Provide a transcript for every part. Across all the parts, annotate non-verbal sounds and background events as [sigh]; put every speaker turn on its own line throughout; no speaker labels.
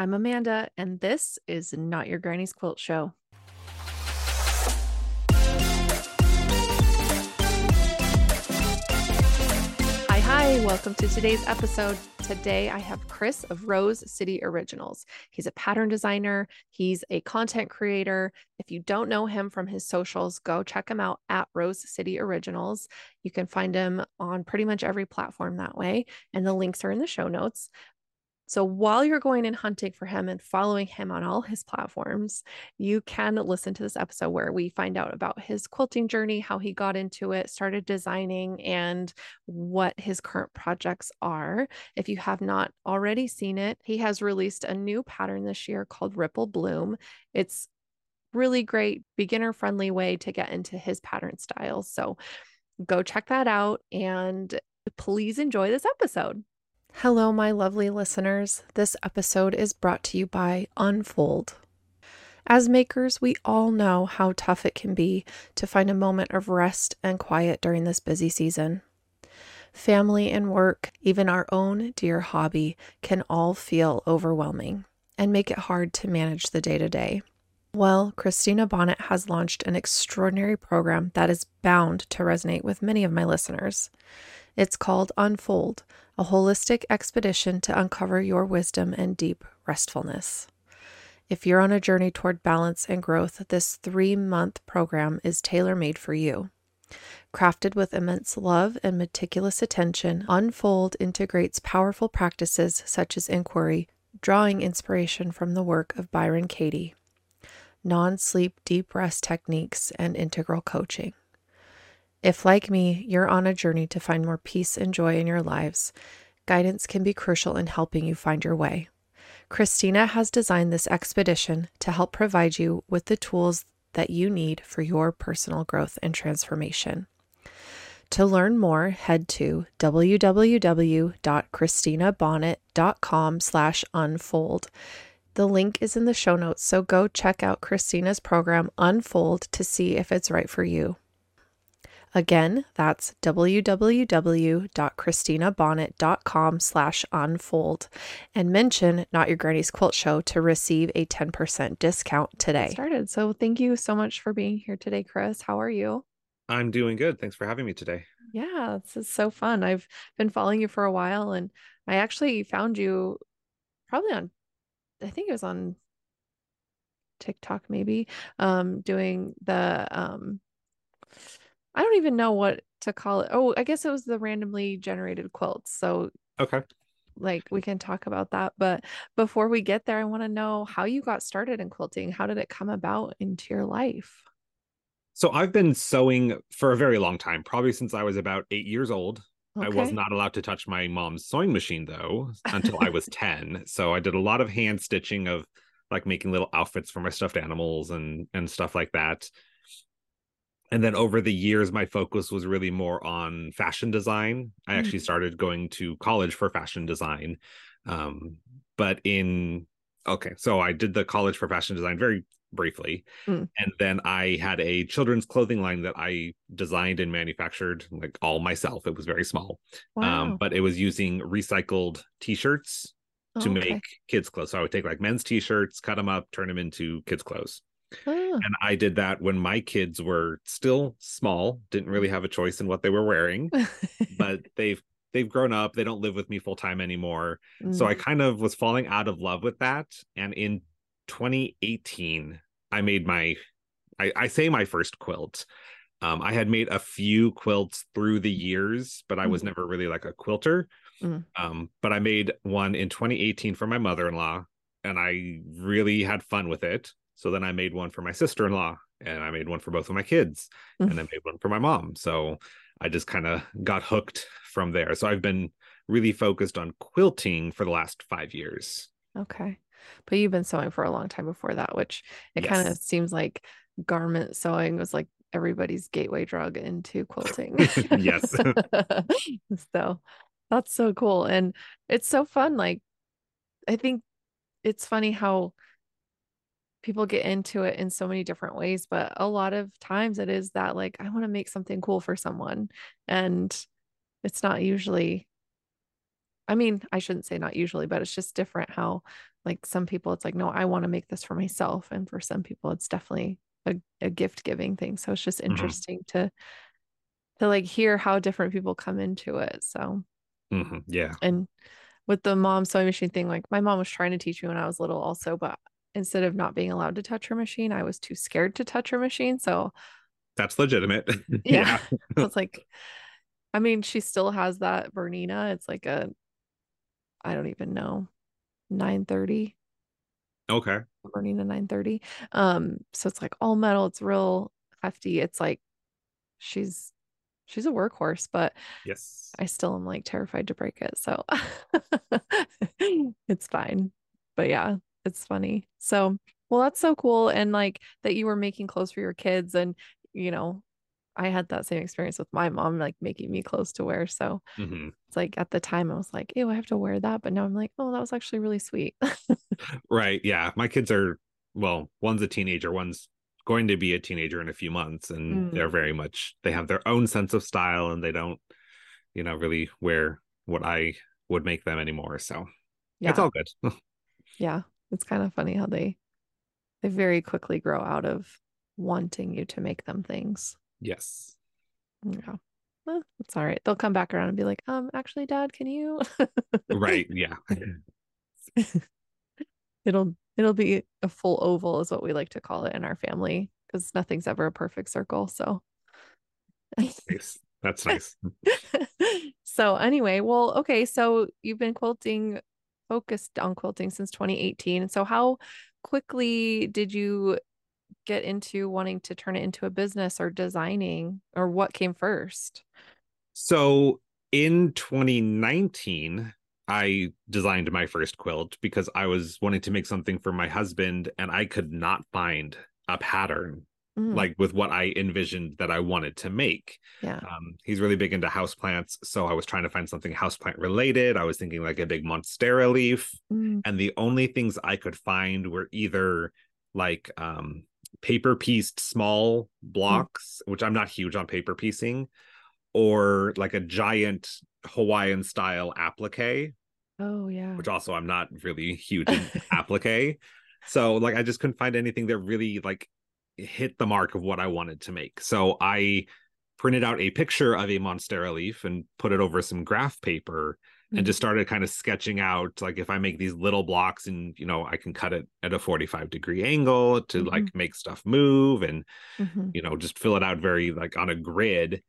I'm Amanda, and this is Not Your Granny's Quilt Show. Hi, hi, welcome to today's episode. Today I have Chris of Rose City Originals. He's a pattern designer, he's a content creator. If you don't know him from his socials, go check him out at Rose City Originals. You can find him on pretty much every platform that way, and the links are in the show notes. So while you're going and hunting for him and following him on all his platforms, you can listen to this episode where we find out about his quilting journey, how he got into it, started designing, and what his current projects are. If you have not already seen it, he has released a new pattern this year called Ripple Bloom. It's really great beginner friendly way to get into his pattern styles. So go check that out and please enjoy this episode. Hello, my lovely listeners. This episode is brought to you by Unfold. As makers, we all know how tough it can be to find a moment of rest and quiet during this busy season. Family and work, even our own dear hobby, can all feel overwhelming and make it hard to manage the day to day. Well, Cristina Bonnet has launched an extraordinary program that is bound to resonate with many of my listeners. It's called Unfold, a holistic expedition to uncover your wisdom and deep restfulness. If you're on a journey toward balance and growth, this three month program is tailor made for you. Crafted with immense love and meticulous attention, Unfold integrates powerful practices such as inquiry, drawing inspiration from the work of Byron Katie, non sleep deep rest techniques, and integral coaching. If, like me, you're on a journey to find more peace and joy in your lives, guidance can be crucial in helping you find your way. Cristina has designed this expedition to help provide you with the tools that you need for your personal growth and transformation. To learn more, head to www.cristinabonnet.com slash unfold. The link is in the show notes, so go check out Cristina's program Unfold to see if it's right for you. Again, that's www.cristinabonnet.com slash unfold and mention Not Your Granny's Quilt Show to receive a 10% discount today. Started. So thank you so much for being here today, Chris. How are you?
I'm doing good. Thanks for having me today.
Yeah, this is so fun. I've been following you for a while and I actually found you probably on I think it was on TikTok maybe um doing the um I don't even know what to call it. Oh, I guess it was the randomly generated quilts. So
okay.
Like we can talk about that, but before we get there, I want to know how you got started in quilting. How did it come about into your life?
So I've been sewing for a very long time, probably since I was about 8 years old. Okay. I was not allowed to touch my mom's sewing machine though [laughs] until I was 10. So I did a lot of hand stitching of like making little outfits for my stuffed animals and and stuff like that and then over the years my focus was really more on fashion design i actually mm. started going to college for fashion design um, but in okay so i did the college for fashion design very briefly mm. and then i had a children's clothing line that i designed and manufactured like all myself it was very small um, wow. um, but it was using recycled t-shirts to oh, okay. make kids clothes so i would take like men's t-shirts cut them up turn them into kids clothes Oh. And I did that when my kids were still small, didn't really have a choice in what they were wearing, [laughs] but they've they've grown up, they don't live with me full time anymore. Mm. So I mm. kind of was falling out of love with that. And in 2018, I made my I, I say my first quilt. Um, I had made a few quilts through the years, but I was mm. never really like a quilter. Mm. Um, but I made one in 2018 for my mother in law, and I really had fun with it. So then I made one for my sister in law and I made one for both of my kids mm-hmm. and then made one for my mom. So I just kind of got hooked from there. So I've been really focused on quilting for the last five years.
Okay. But you've been sewing for a long time before that, which it yes. kind of seems like garment sewing was like everybody's gateway drug into quilting. [laughs]
yes. [laughs]
so that's so cool. And it's so fun. Like, I think it's funny how people get into it in so many different ways but a lot of times it is that like i want to make something cool for someone and it's not usually I mean, I shouldn't say not usually, but it's just different how like some people it's like, no, I want to make this for myself. And for some people it's definitely a, a gift giving thing. So it's just
Mm-hmm.
interesting to to like hear how different people come into it. So
Mhm, Yeah.
and with the mom sewing machine thing, like my mom was trying to teach me when I was little also, but instead of not being allowed to touch her machine, I was too scared to touch her machine. So
That's legitimate. [laughs]
yeah, [laughs] so it's like, I mean, she still has that Bernina. It's like a, I don't even know, 930
Okay.
Bernina 930. Um, so it's like all metal. It's real hefty. It's like she's she's a workhorse, but
Yes.
I still am like terrified to break it. So [laughs] it's fine. But yeah, it's funny. So, well, that's so cool. And like that you were making clothes for your kids. And, you know, I had that same experience with my mom, like making me clothes to wear. So
hmm
it's like at the time I was like, ew, I have to wear that. But now I'm like, oh, that was actually really sweet. [laughs]
Right. Yeah. My kids are, well, one's a teenager, one's going to be a teenager in a few months. And
Mm.
they're very much, they have their own sense of style and they don't, you know, really wear what I would make them anymore. So
yeah.
it's all good. [laughs]
yeah. It's kind of funny how they they very quickly grow out of wanting you to make them things.
yes.
Yeah. Well, it's all right. They'll come back around and be like, um, actually, dad, can you?
Right. [laughs] Yeah. [laughs]
it'll it'll be a full oval is what we like to call it in our family because nothing's ever a perfect circle. So
nice. That's nice. [laughs]
so anyway, well, okay, so you've been quilting focused on quilting since 2018. So how quickly did you get into wanting to turn it into a business or designing or what came first?
So in 2019, I designed my first quilt because I was wanting to make something for my husband and I could not find a pattern
Mm,
like with what I envisioned that I wanted to make.
yeah.
Um, he's really big into houseplants. So I was trying to find something houseplant related. I was thinking like a big monstera leaf.
Mm,
And the only things I could find were either like um, paper pieced small blocks, which I'm not huge on paper piecing, or like a giant Hawaiian style applique,
oh yeah.
which also I'm not really huge in [laughs] applique. So like I just couldn't find anything that really like hit the mark of what I wanted to make. So I printed out a picture of a monstera leaf and put it over some graph paper and
Mm.
just started kind of sketching out like if I make these little blocks and you know I can cut it at a 45 degree angle to like make stuff move and
Mhm.
you know just fill it out very like on a grid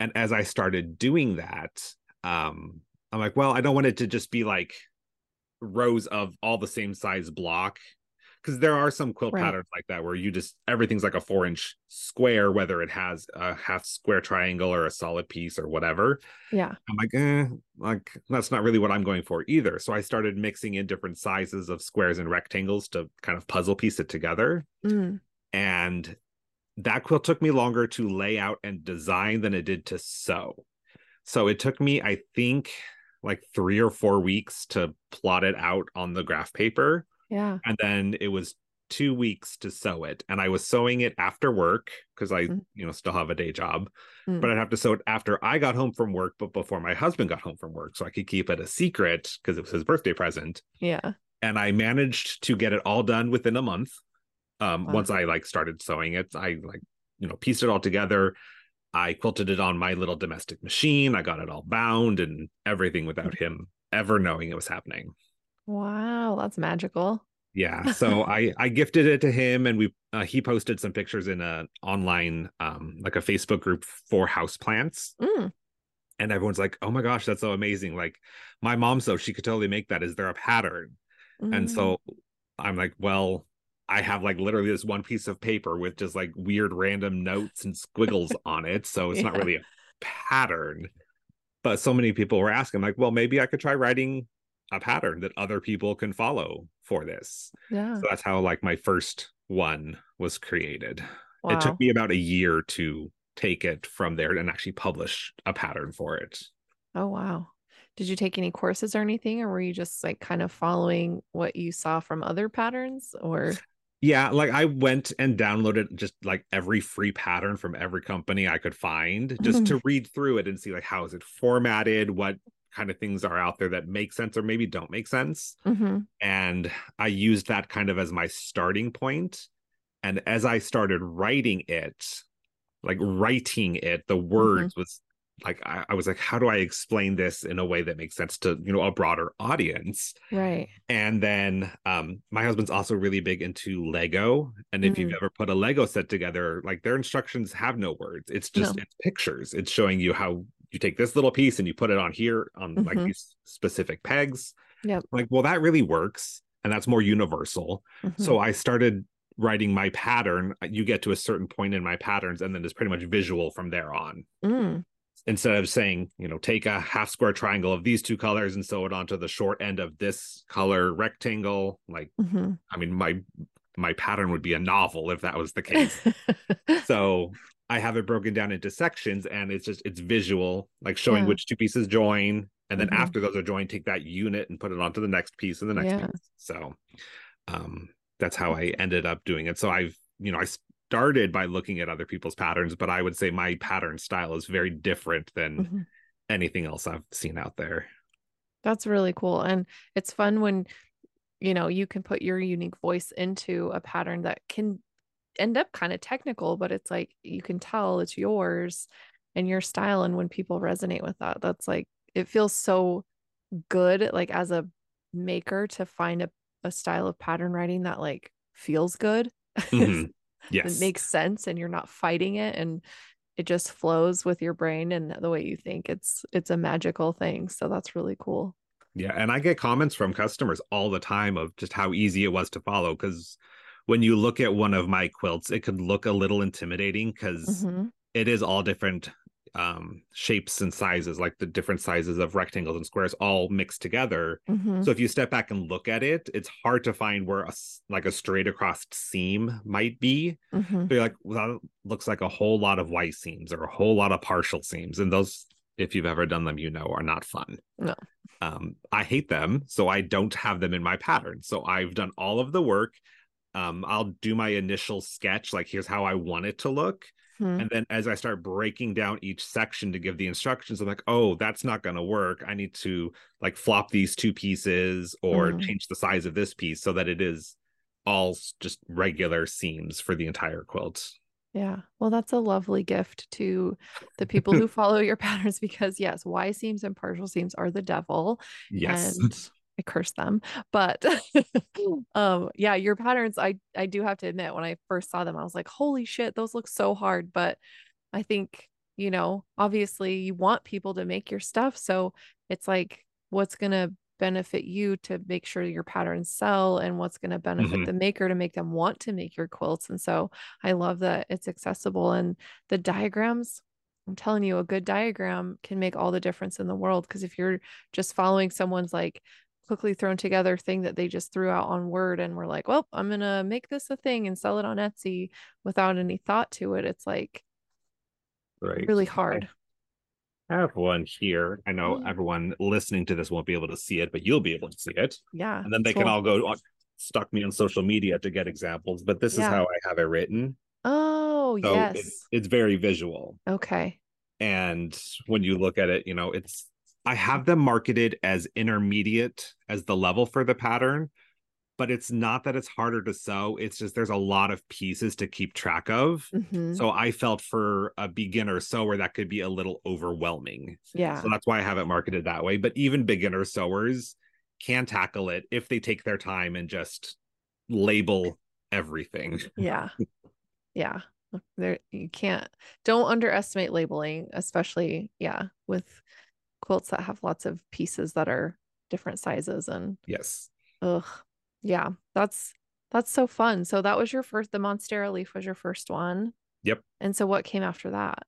and as I started doing that um I'm like well I don't want it to just be like rows of all the same size block because there are some quilt
Right.
patterns like that where you just everything's like a four inch square whether it has a half square triangle or a solid piece or whatever
Yeah.
I'm like, eh, like that's not really what I'm going for either. So I started mixing in different sizes of squares and rectangles to kind of puzzle piece it together.
Mm,
And that quilt took me longer to lay out and design than it did to sew. So it took me, I think, like three or four weeks to plot it out on the graph paper.
Yeah.
And then it was two weeks to sew it. And I was sewing it after work because I,
Mm.
you know, still have a day job
Mm.
but I'd have to sew it after I got home from work, but before my husband got home from work, so I could keep it a secret because it was his birthday present.
Yeah.
And I managed to get it all done within a month. Um,
Wow.
once I like started sewing it, I like you know pieced it all together. I quilted it on my little domestic machine. I got it all bound and everything without him ever knowing it was happening.
Wow, that's magical.
Yeah, [laughs] so I I gifted it to him, and we uh, he posted some pictures in a online um like a Facebook group for houseplants.
Mm,
and everyone's like oh my gosh that's so amazing. Like my mom so she could totally make that. Is there a pattern? And
mm,
so i'm like well i have like literally this one piece of paper with just like weird random notes and squiggles [laughs] on it so it's not really a pattern. But so many people were asking like well maybe i could try writing a pattern that other people can follow for this
yeah.
so that's how like my first one was created
Wow.
it took me about a year to take it from there and actually publish a pattern for it
Oh, wow. Did you take any courses or anything, or were you just like kind of following what you saw from other patterns? Or,
Yeah, like I went and downloaded just like every free pattern from every company I could find just [laughs] to read through it and see like how is it formatted, what kind of things are out there that make sense or maybe don't make sense.
Mm-hmm.
And I used that kind of as my starting point. And as I started writing it, like writing it, the words was like I, I, was like, how do I explain this in a way that makes sense to you know a broader audience?
Right.
And then um my husband's also really big into Lego. And if mm. you've ever put a Lego set together, like their instructions have no words. It's just no. it's pictures. It's showing you how you take this little piece and you put it on here on mm-hmm. like these specific pegs.
Yeah.
Like, well, that really works. And that's more universal. Mm-hmm. So I started writing my pattern. You get to a certain point in my patterns, and then it's pretty much visual from there on.
Mm
instead of saying, you know, take a half square triangle of these two colors and sew it onto the short end of this color rectangle, like
mm-hmm.
I mean, my my pattern would be a novel if that was the [laughs] case. so I have it broken down into sections and it's just it's visual, like showing yeah. which two pieces join. And then mm-hmm. after those are joined, take that unit and put it onto the next piece and the next yeah. piece. So um that's how I ended up doing it. So I've, you know, I started by looking at other people's patterns, but I would say my pattern style is very different than mm-hmm. anything else I've seen out there.
That's really cool. And it's fun when, you know, you can put your unique voice into a pattern that can end up kind of technical, but it's like you can tell it's yours and your style. And when people resonate with that, that's like, it feels so good, like as a maker to find a, a style of pattern writing that like feels good. [laughs]
Mm-hmm. yes
it makes sense and you're not fighting it and it just flows with your brain and the way you think it's it's a magical thing so that's really cool
yeah and i get comments from customers all the time of just how easy it was to follow because when you look at one of my quilts it could look a little intimidating because mm-hmm. it is all different um shapes and sizes like the different sizes of rectangles and squares all mixed together
mm-hmm.
so if you step back and look at it it's hard to find where a like a straight across seam might be
mm-hmm.
you're like well that looks like a whole lot of Y seams or a whole lot of partial seams and those if you've ever done them you know are not fun
no
um i hate them so i don't have them in my pattern so i've done all of the work um i'll do my initial sketch like here's how i want it to look
Hmm.
And then as I start breaking down each section to give the instructions, I'm like, oh, that's not going to work. I need to like flop these two pieces or mm. change the size of this piece so that it is all just regular seams for the entire quilt.
Yeah. Well, that's a lovely gift to the people [laughs] who follow your [laughs] patterns because, yes, Y seams and partial seams are the devil.
Yes.
And [laughs] I curse them. But [laughs] um yeah, your patterns I I do have to admit when I first saw them I was like, "Holy shit, those look so hard." But I think, you know, obviously you want people to make your stuff, so it's like what's going to benefit you to make sure your patterns sell and what's going to benefit mm-hmm. the maker to make them want to make your quilts. And so I love that it's accessible and the diagrams I'm telling you, a good diagram can make all the difference in the world. Because if you're just following someone's like quickly thrown together thing that they just threw out on Word and were like, well, I'm going to make this a thing and sell it on Etsy without any thought to it. It's like
right.
really hard.
I have one here. I know mm. everyone listening to this won't be able to see it, but you'll be able to see it.
Yeah.
And then they cool. can all go on, stalk me on social media to get examples, but this yeah. is how I have it written.
Oh, so yes. It,
it's very visual.
Okay.
And when you look at it, you know, it's I have them marketed as intermediate as the level for the pattern, but it's not that it's harder to sew. It's just there's a lot of pieces to keep track of.
Mm-hmm.
So I felt for a beginner sewer that could be a little overwhelming.
Yeah.
So that's why I have it marketed that way. But even beginner sewers can tackle it if they take their time and just label everything.
Yeah. [laughs] Yeah. There you can't don't underestimate labeling, especially yeah, with quilts that have lots of pieces that are different sizes and
yes.
Ugh. Yeah that's that's so fun. So that was your first the monstera leaf was your first one.
Yep.
And so what came after that?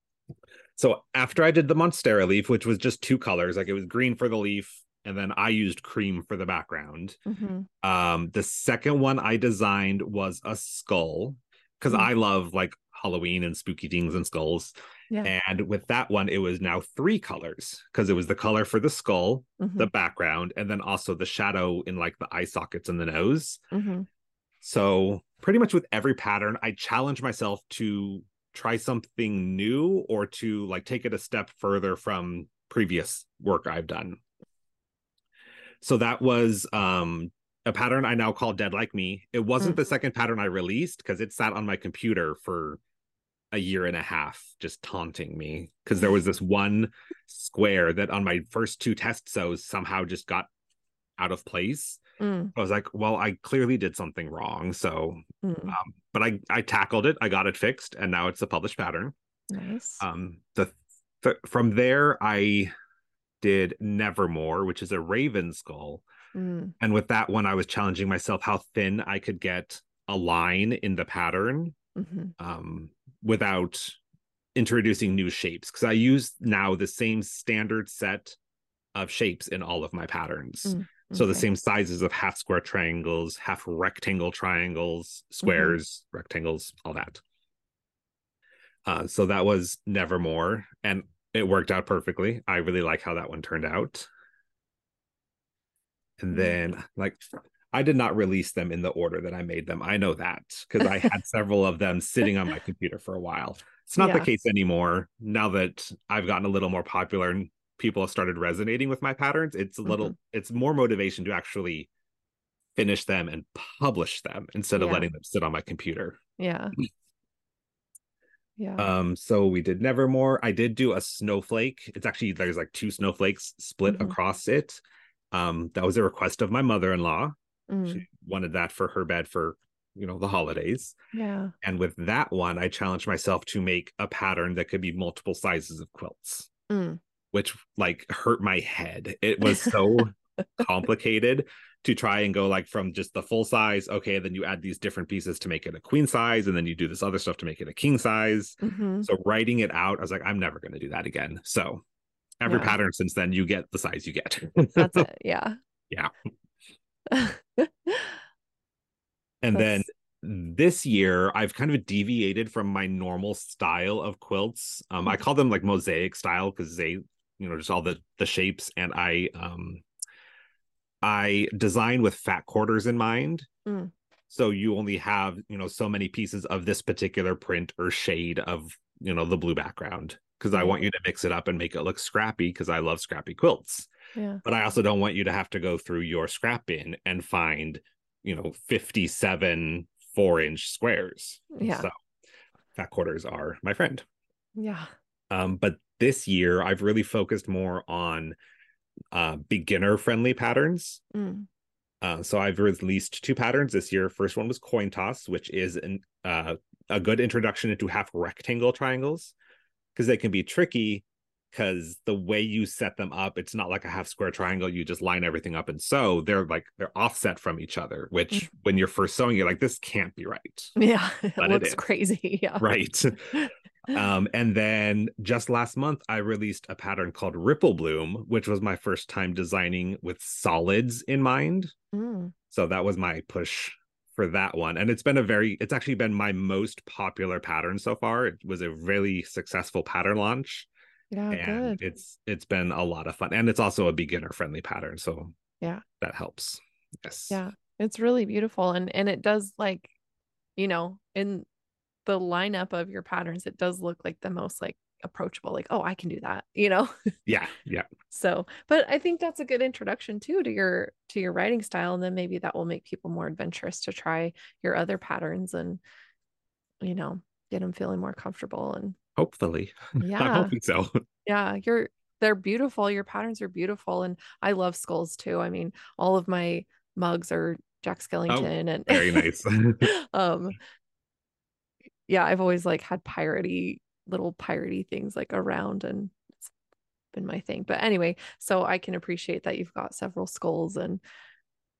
So after i did the monstera leaf which was just two colors like it was green for the leaf and then i used cream for the background.
Mm-hmm.
um the second one i designed was a skull because mm-hmm. i love like halloween and spooky things and skulls
yeah.
And with that one, it was now three colors because it was the color for the skull,
mm-hmm.
the background, and then also the shadow in like the eye sockets and the nose.
Mm-hmm.
So pretty much with every pattern, I challenge myself to try something new or to like take it a step further from previous work I've done. so that was um a pattern I now call Dead Like Me. It wasn't
Mm.
the second pattern I released because it sat on my computer for a year and a half, just taunting me. Because there was this one square that on my first two test sews somehow just got out of place.
Mm,
I was like, well, I clearly did something wrong. So,
mm,
um, but I I tackled it, I got it fixed, and now it's a published pattern.
nice.
Um, the th- from there I did Nevermore, which is a raven skull.
Mm,
And with that one, I was challenging myself how thin I could get a line in the pattern
mhm,
um, without introducing new shapes. Because I use now the same standard set of shapes in all of my patterns.
Mm,
So the same sizes of half square triangles, half rectangle triangles,
Mm-hmm.
squares, rectangles, all that. Uh, so that was Nevermore, and it worked out perfectly. I really like how that one turned out. And
Mm.
then, like, I did not release them in the order that I made them. I know that because I had [laughs] several of them sitting on my computer for a while. It's not
Yeah.
the case anymore. Now that I've gotten a little more popular and people have started resonating with my patterns, it's a little,
Mm-hmm.
it's more motivation to actually finish them and publish them instead of
Yeah.
letting them sit on my computer.
Yeah. [clears throat] Yeah.
Um, so we did Nevermore. I did do a snowflake. It's actually there's like two snowflakes split
Mhm.
across it. Um, that was a request of my mother-in-law.
Mm,
She wanted that for her bed for you know the holidays.
yeah.
And with that one, I challenged myself to make a pattern that could be multiple sizes of quilts,
Mm,
which like hurt my head. It [laughs] was so complicated to try and go like from just the full size. Okay, then you add these different pieces to make it a queen size, and then you do this other stuff to make it a king size.
mhm,
So writing it out, I was like, I'm never going to do that again. So every
Yeah.
pattern since then, you get the size you get.
That's [laughs] it. Yeah.
Yeah. [laughs] And then this year, I've kind of deviated from my normal style of quilts. Um, I
Mhm.
call them like mosaic style because they, you know, just all the the shapes. And I um I design with fat quarters in mind.
Mm.
So you only have, you know, so many pieces of this particular print or shade of, you know, the blue background. Because I want you to mix it up and make it look scrappy because I love scrappy quilts.
Yeah.
But I also don't want you to have to go through your scrap bin and find, you know, 57 four inch squares.
Yeah.
So fat quarters are my friend.
Yeah.
Um, but this year I've really focused more on uh, beginner friendly patterns.
Mm,
Uh, so I've released two patterns this year. First one was coin toss, which is an, uh, a good introduction into half rectangle triangles because they can be tricky because the way you set them up, it's not like a half square triangle. You just line everything up and sew. They're like they're offset from each other, which
Mhm.
when you're first sewing, you're like, this can't be right.
Yeah. [laughs] It
But it
looks
is.
crazy. [laughs] Yeah.
Right. um, and then just last month, I released a pattern called Ripple Bloom, which was my first time designing with solids in mind.
Mm,
So that was my push for that one. And it's been a very, it's actually been my most popular pattern so far. It was a really successful pattern launch.
Yeah.
and
Good.
it's it's been a lot of fun. And it's also a beginner friendly pattern. So
Yeah.
that helps. Yes.
Yeah. It's really beautiful. And and it does like, you know, in the lineup of your patterns, it does look like the most like approachable, like, oh, I can do that, you know? [laughs]
Yeah. Yeah.
So, but I think that's a good introduction too to your to your writing style and then maybe that will make people more adventurous to try your other patterns and you know, get them feeling more comfortable and
Hopefully. [laughs] I'm
yeah.
hoping so. [laughs]
Yeah, you're they're beautiful. Your patterns are beautiful and I love skulls too. I mean, all of my mugs are Jack Skellington and
Oh, Very nice. [laughs]
um yeah, I've always like had piratey little piratey things like around and it's been my thing. But anyway, so I can appreciate that you've got several skulls and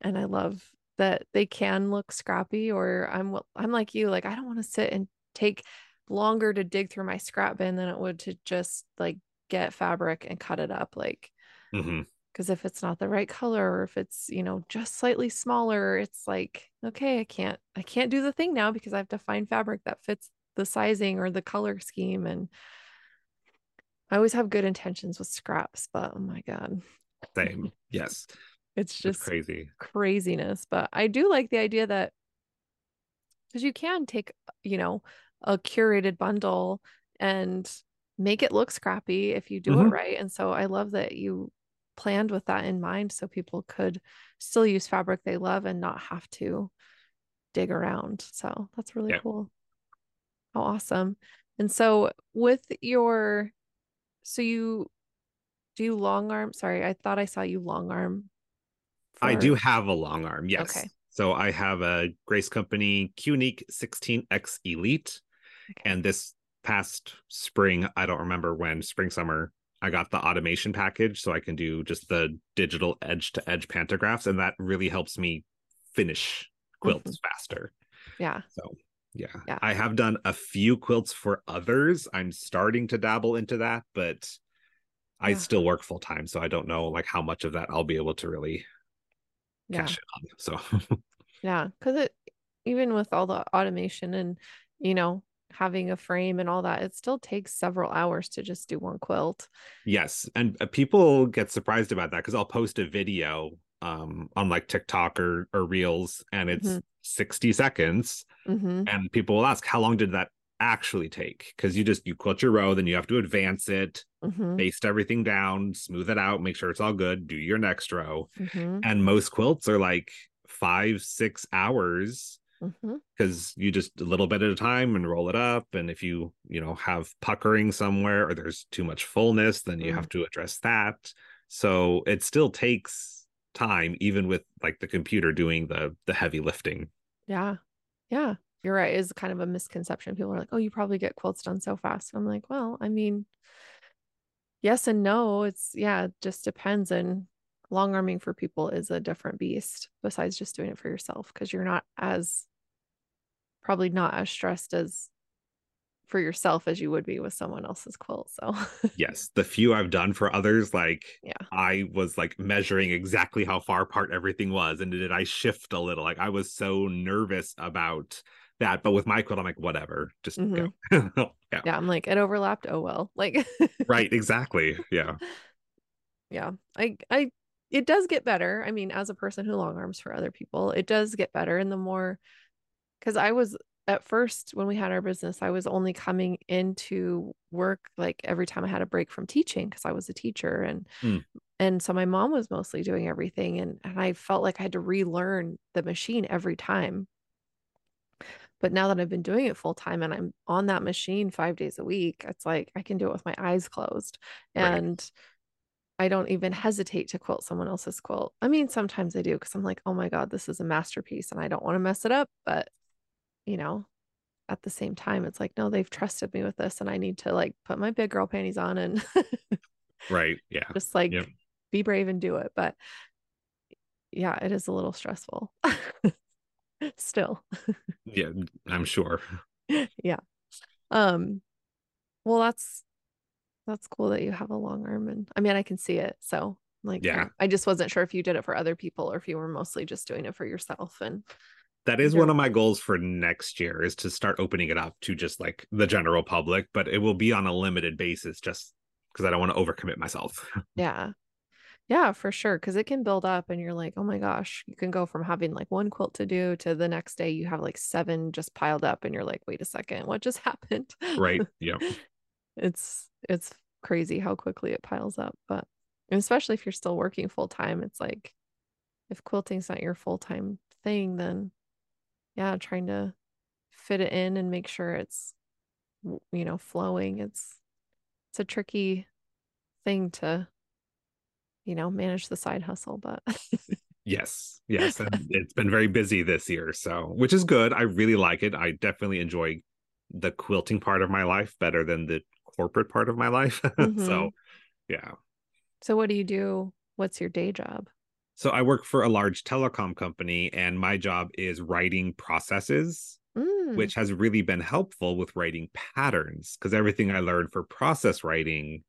and I love that they can look scrappy or I'm I'm like you like I don't want to sit and take longer to dig through my scrap bin than it would to just like get fabric and cut it up like
mm-hmm.
because if it's not the right color or if it's you know just slightly smaller it's like okay i can't i can't do the thing now because i have to find fabric that fits the sizing or the color scheme and i always have good intentions with scraps but oh my god
Same. [laughs] Yes.
it's
It's
just
crazy.
craziness but i do like the idea that because you can take you know a curated bundle and make it look scrappy if you do it
Mhm.
right and so i love that you planned with that in mind so people could still use fabric they love and not have to dig around. So that's really yeah. cool. How awesome. And so with your so you do you long arm? Sorry, I thought I saw you long arm.
For... I do have a long arm, yes. Okay. So I have a Grace Company QNique 16X Elite. Okay. [laughs] And this past spring, I don't remember when, spring, summer, I got the automation package so I can do just the digital edge to edge pantographs. And that really helps me finish quilts mm-hmm. faster.
Yeah.
So yeah. yeah. I have done a few quilts for others. I'm starting to dabble into that, but I still work full time. So I don't know like how much of that I'll be able to really yeah. cash in on. So [laughs]
yeah. Cause it even with all the automation and you know, having a frame and all that, it still takes several hours to just do one quilt.
Yes. And uh, people get surprised about that because I'll post a video um on like TikTok or or Reels and it's mm-hmm. 60 seconds mm-hmm. and people will ask how long did that actually take because you just you quilt your row then you have to advance it mm-hmm. baste everything down smooth it out make sure it's all good do your next row mm-hmm. and most quilts are like five six hours because mm-hmm. you just a little bit at a time and roll it up and if you you know have puckering somewhere or there's too much fullness then you mm. have to address that. So it still takes time even with like the computer doing the the heavy lifting.
Yeah. Yeah. You're right. Is kind of a misconception. People are like oh you probably get quilts done so fast. I'm like well i mean yes and no. It's yeah it just depends and long arming for people is a different beast besides just doing it for yourself because you're not as probably not as stressed as for yourself as you would be with someone else's quilt. So [laughs]
yes, the few I've done for others, like yeah, I was like measuring exactly how far apart everything was, and did I shift a little? Like I was so nervous about that, but with my quilt, I'm like, whatever, just mm-hmm.
go. [laughs] yeah. yeah, I'm like it overlapped. Oh well, [laughs] like
right, exactly. Yeah,
yeah. I I it does get better. I mean, as a person who long arms for other people, it does get better, and the more because I was at first when we had our business i was only coming into work like every time i had a break from teaching because i was a teacher and mm. and so my mom was mostly doing everything and and i felt like i had to relearn the machine every time but now that i've been doing it full time and i'm on that machine 5 days a week it's like i can do it with my eyes closed and right. I don't even hesitate to quilt someone else's quilt. I mean, sometimes I do because I'm like, oh my God, this is a masterpiece and I don't want to mess it up. But you know, at the same time, it's like, no, they've trusted me with this and I need to like put my big girl panties on and [laughs]
right. Yeah.
Just like yep. be brave and do it. But yeah, it is a little stressful [laughs] still.
yeah, I'm sure. [laughs]
yeah. Um, well, that's that's cool that you have a long arm and I mean I can see it. So like yeah, I just wasn't sure if you did it for other people or if you were mostly just doing it for yourself and
that is one of my goals for next year is to start opening it up to just like the general public, but it will be on a limited basis just because I don't want to overcommit myself. [laughs]
yeah. Yeah, for sure. Cause it can build up and you're like, oh my gosh, you can go from having like one quilt to do to the next day you have like seven just piled up and you're like, wait a second, what just [laughs] happened?
Right. Yeah. [laughs]
it's it's crazy how quickly it piles up. But especially if you're still working full time, it's like if quilting's not your full time thing, then yeah, trying to fit it in and make sure it's you know flowing. It's it's a tricky thing to you know manage the side hustle, but [laughs]
yes, yes, and it's been very busy this year, so which is good. I really like it. I definitely enjoy the quilting part of my life better than the corporate part of my life. [laughs] Mm-hmm. so, yeah.
So, what do you do? What's your day job?
So I work for a large telecom company, and my job is writing processes, mm. which has really been helpful with writing patterns because everything I learned for process writing,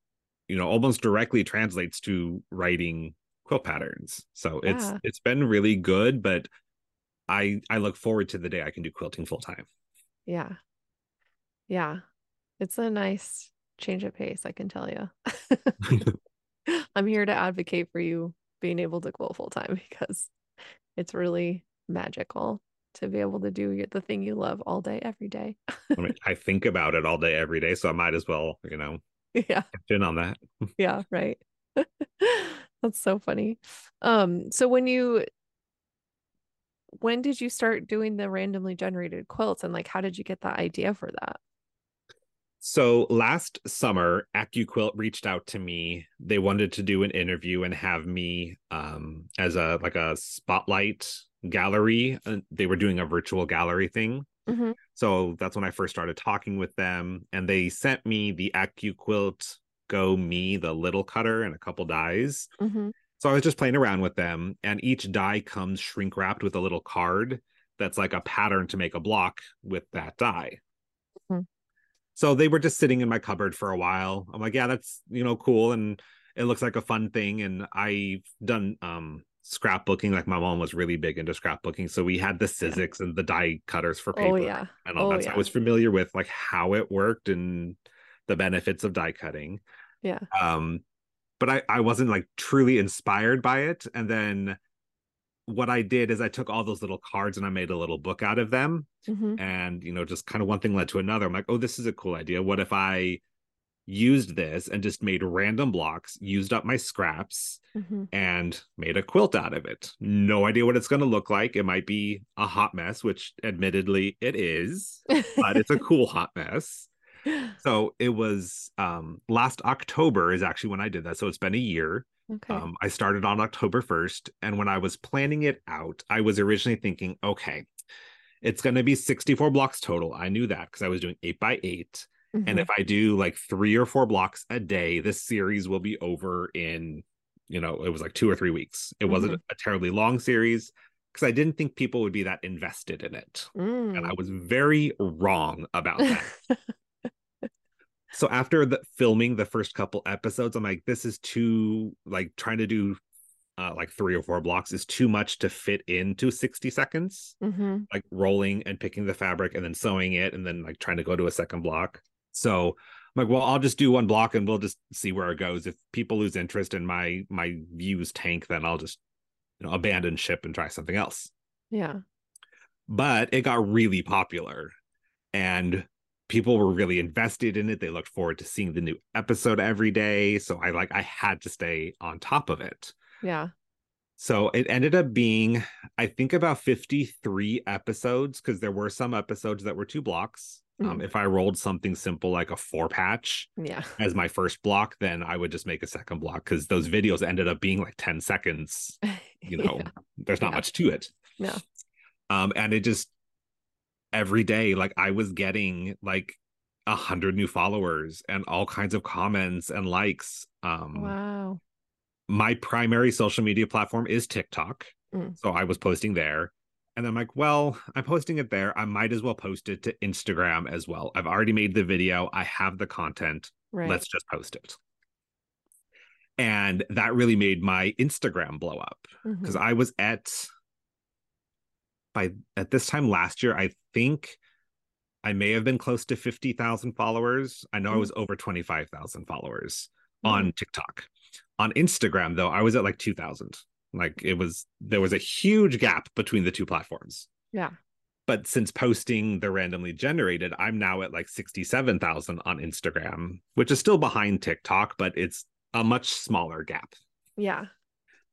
you know, almost directly translates to writing quilt patterns. So yeah. it's it's been really good, but I I look forward to the day I can do quilting full time.
Yeah. Yeah. It's a nice change of pace, I can tell you. [laughs] [laughs] I'm here to advocate for you being able to quilt full time [laughs] because it's really magical to be able to do the thing you love all day, every day.
I mean, I think about it all day, every day. So I might as well, you know, [laughs]
yeah,
in on that. [laughs]
yeah, right. That's so funny. Um, so when you when did you start doing the randomly generated quilts and like how did you get the idea for that?
So last summer, AccuQuilt reached out to me. They wanted to do an interview and have me um, as a like a spotlight gallery. They were doing a virtual gallery thing. Mm-hmm. So that's when I first started talking with them, and they sent me the AccuQuilt Go Me, the little cutter, and a couple dies. Mm-hmm. So I was just playing around with them, and each die comes shrink wrapped with a little card that's like a pattern to make a block with that die. So they were just sitting in my cupboard for a while. I'm like, yeah, that's you know cool, and it looks like a fun thing. And I've done um scrapbooking. Like my mom was really big into scrapbooking, so we had the Sizzix yeah. and the die cutters for oh, paper. Oh
yeah,
and all
oh,
that. So I was familiar with like how it worked and the benefits of die cutting.
Yeah.
Um, but I I wasn't like truly inspired by it, and then what I did is I took all those little cards and I made a little book out of them. Mm-hmm. And, you know, just kind of one thing led to another. I'm like, oh, this is a cool idea. What if I used this and just made random blocks, used up my scraps, mm-hmm. and made a quilt out of it? No idea what it's going to look like. It might be a hot mess, which admittedly it is, but it's a [laughs] cool hot mess. [gasps] So it was um last October is actually when I did that. So it's been a year. Okay. Um, I started on October 1st. And when I was planning it out, I was originally thinking, okay, it's going to be 64 blocks total. I knew that because I was doing eight by 8 mm-hmm. And if I do like three or four blocks a day, this series will be over in, you know, it was like two or three weeks. It mm-hmm. wasn't a terribly long series because I didn't think people would be that invested in it. Mm. And I mm. was very wrong about that. [laughs] so after the filming the first couple episodes i'm like this is too like trying to do uh, like three or four blocks is too much to fit into 60 seconds. Mm-hmm. like rolling and picking the fabric and then sewing it and then like trying to go to a second block. So i'm like well i'll just do one block and we'll just see where it goes. If people lose interest in my my views tank then i'll just you know abandon ship and try something else.
Yeah.
But it got really popular. And people were really invested in it. They looked forward to seeing the new episode every day. So I like I had to stay on top of it.
Yeah.
So it ended up being, I think, about 53 episodes because there were some episodes that were two blocks. Um, mm-hmm. Um, if I rolled something simple like a four patch
yeah.
as my first block, then I would just make a second block because those videos ended up being like 10 seconds. [laughs] You know, yeah. there's not yeah. much to it.
Yeah.
Um, and it just every day like i was getting like a hundred new followers and all kinds of comments and likes um
wow.
my primary social media platform is tiktok mm. so i was posting there. And i'm like well i'm posting it there. I might as well post it to instagram as well. I've already made the video. I have the content. Right. let's just post it. And that really made my instagram blow up because mm-hmm. i was at by at this time last year, I think I may have been close to 50,000 followers. I know mm. I was over 25,000 followers mm. on TikTok. On Instagram, though, I was at like 2,000. Like it was, there was a huge gap between the two platforms.
Yeah.
But since posting the randomly generated, I'm now at like 67,000 on Instagram, which is still behind TikTok, but it's a much smaller gap.
Yeah.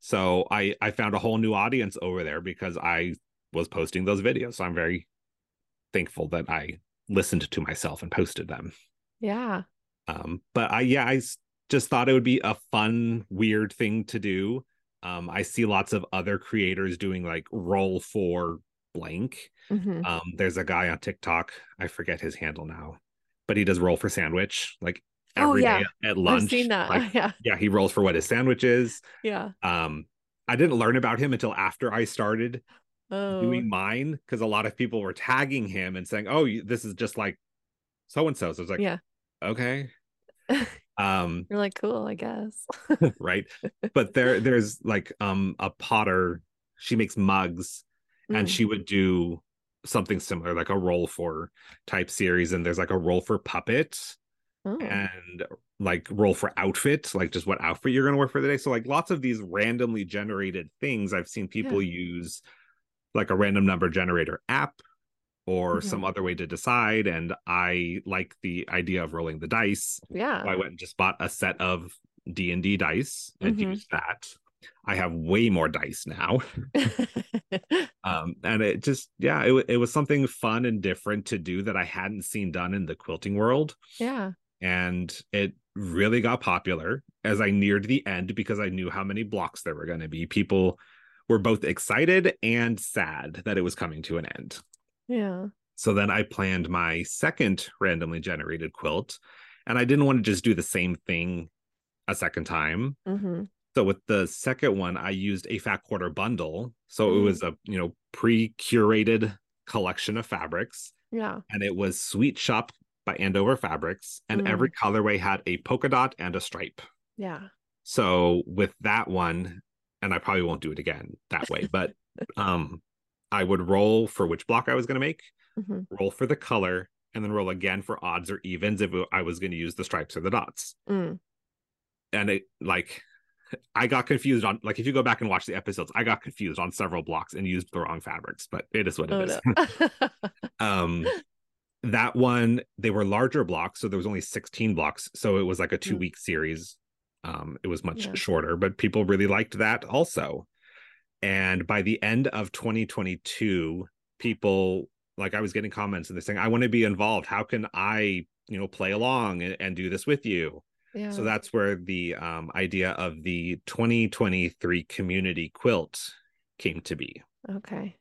So I I found a whole new audience over there because I was posting those videos. So I'm very thankful that I listened to myself and posted them.
Yeah.
Um, but I yeah, I just thought it would be a fun, weird thing to do. Um, I see lots of other creators doing like roll for blank. Mm-hmm. Um, there's a guy on TikTok, I forget his handle now, but he does roll for sandwich like oh, every oh, yeah. day at lunch.
I've seen that.
Like, [laughs]
yeah.
Yeah, he rolls for what his sandwich is.
Yeah.
Um, I didn't learn about him until after I started
oh.
doing mine because a lot of people were tagging him and saying, "Oh, this is just like so and so." So it's like,
yeah,
okay. [laughs] um
you're like cool i guess [laughs]
right but there there's like um a potter she makes mugs mm. and she would do something similar like a roll for type series and there's like a roll for puppet oh. and like roll for outfit like just what outfit you're going to wear for the day so like lots of these randomly generated things i've seen people yeah. use like a random number generator app or mm-hmm. some other way to decide. And I like the idea of rolling the dice.
Yeah.
So I went and just bought a set of D&D dice and
Mhm.
used that. I have way more dice now. [laughs] um and it just yeah, it, it was something fun and different to do that I hadn't seen done in the quilting world
yeah.
and it really got popular as I neared the end because I knew how many blocks there were going to be. People were both excited and sad that it was coming to an end.
Yeah.
So then I planned my second randomly generated quilt, and I didn't want to just do the same thing a second time.
hmm
So with the second one, I used a fat quarter bundle. So it
Mm.
was a you know pre-curated collection of fabrics,
Yeah.
and it was Sweet Shop by Andover Fabrics, and
Mm.
every colorway had a polka dot and a stripe.
Yeah.
So with that one, and I probably won't do it again that way, [laughs] but um I would roll for which block I was going to make,
hmm
roll for the color, and then roll again for odds or evens if I was going to use the stripes or the dots.
Mm.
And it like I got confused on like if you go back and watch the episodes, I got confused on several blocks and used the wrong fabrics, but it is what it
Oh,
is.
no. [laughs] [laughs]
um that one they were larger blocks, so there was only 16 blocks, so it was like a 2
Mm.
week series. Um it was much
Yeah.
shorter, but people really liked that also. And by the end of 2022, people like I was getting comments and they're saying, I want to be involved. How can I, you know, play along and, and do this with you?
yeah.
So that's where the um, idea of the 2023 community quilt came to be.
okay.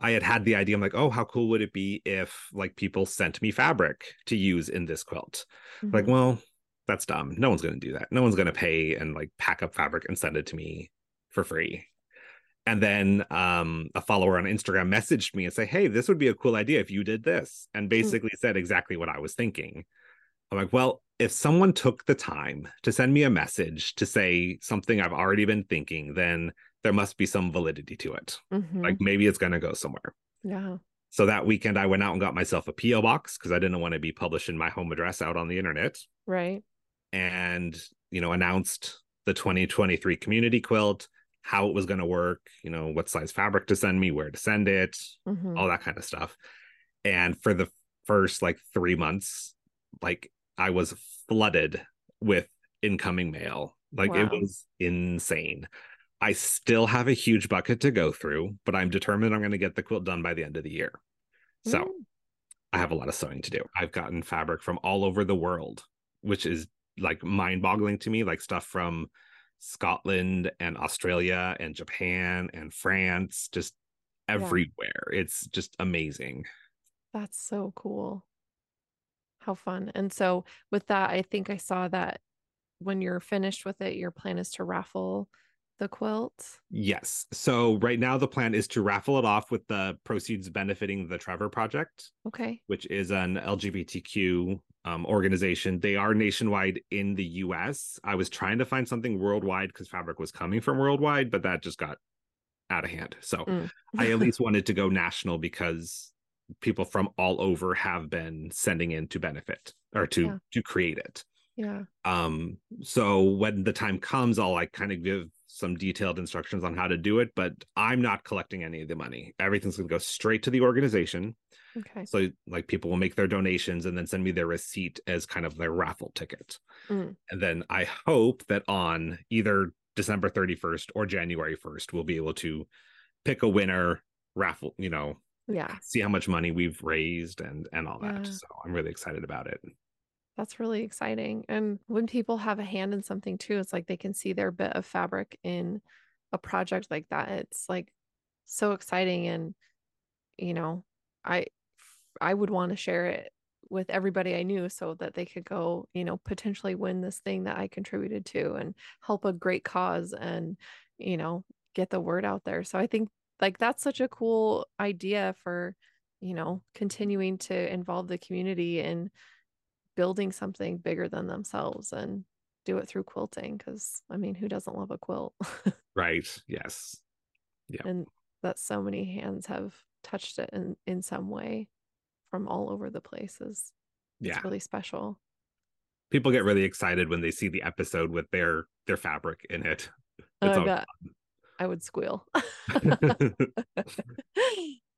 I had had the idea. I'm like, oh, how cool would it be if like people sent me fabric to use in this quilt? Like,
Mhm.
well, that's dumb. No one's going to do that. No one's going to pay and like pack up fabric and send it to me for free. And then um, a follower on Instagram messaged me and say, "Hey, this would be a cool idea if you did this," and basically said exactly what I was thinking. I'm like, well, if someone took the time to send me a message to say something I've already been thinking, then there must be some validity to it.
Mhm.
Like maybe it's going to go somewhere.
yeah.
So that weekend, I went out and got myself a PO box because I didn't want to be publishing my home address out on the internet
Right.
And you know announced the 2023 community quilt how it was going to work you know what size fabric to send me where to send it
Mhm.
all that kind of stuff and for the first like 3 months like i was flooded with incoming mail like it was insane i still have a huge bucket to go through but i'm determined i'm going to get the quilt done by the end of the year so
Mm.
I have a lot of sewing to do. I've gotten fabric from all over the world, which is like mind boggling to me, like stuff from Scotland and Australia and Japan and France, just
Yeah.
everywhere. It's just amazing.
That's so cool. How fun. And so with that, I think I saw that when you're finished with it, your plan is to raffle the quilt.
Yes. So right now the plan is to raffle it off with the proceeds benefiting the Trevor Project,
Okay.
which is an LGBTQ um, organization. They are nationwide in the US. I was trying to find something worldwide because fabric was coming from worldwide, but that just got out of hand. So
Mm.
I at least [laughs] wanted to go national because people from all over have been sending in to benefit or to
Yeah.
to create it.
yeah.
Um, so when the time comes, I'll like kind of give some detailed instructions on how to do it, but I'm not collecting any of the money. Everything's gonna go straight to the organization.
Okay.
So like people will make their donations and then send me their receipt as kind of their raffle ticket.
Mm.
And then I hope that on either December 31st or January 1st, we'll be able to pick a winner, raffle, you know,
Yeah.
see how much money we've raised and and all that.
Yeah.
So I'm really excited about it.
That's really exciting. And when people have a hand in something too, it's like they can see their bit of fabric in a project like that. It's like so exciting and you know, I I would want to share it with everybody I knew so that they could go, you know, potentially win this thing that I contributed to and help a great cause and, you know, get the word out there. So I think like that's such a cool idea for, you know, continuing to involve the community in building something bigger than themselves and do it through quilting because I mean, who doesn't love a quilt? [laughs]
Right. Yes. Yeah.
And that so many hands have touched it in in some way from all over the places.
Yeah.
It's really special.
People get really excited when they see the episode with their their fabric in it. [laughs]
Oh,
It's
I bet I would squeal. [laughs]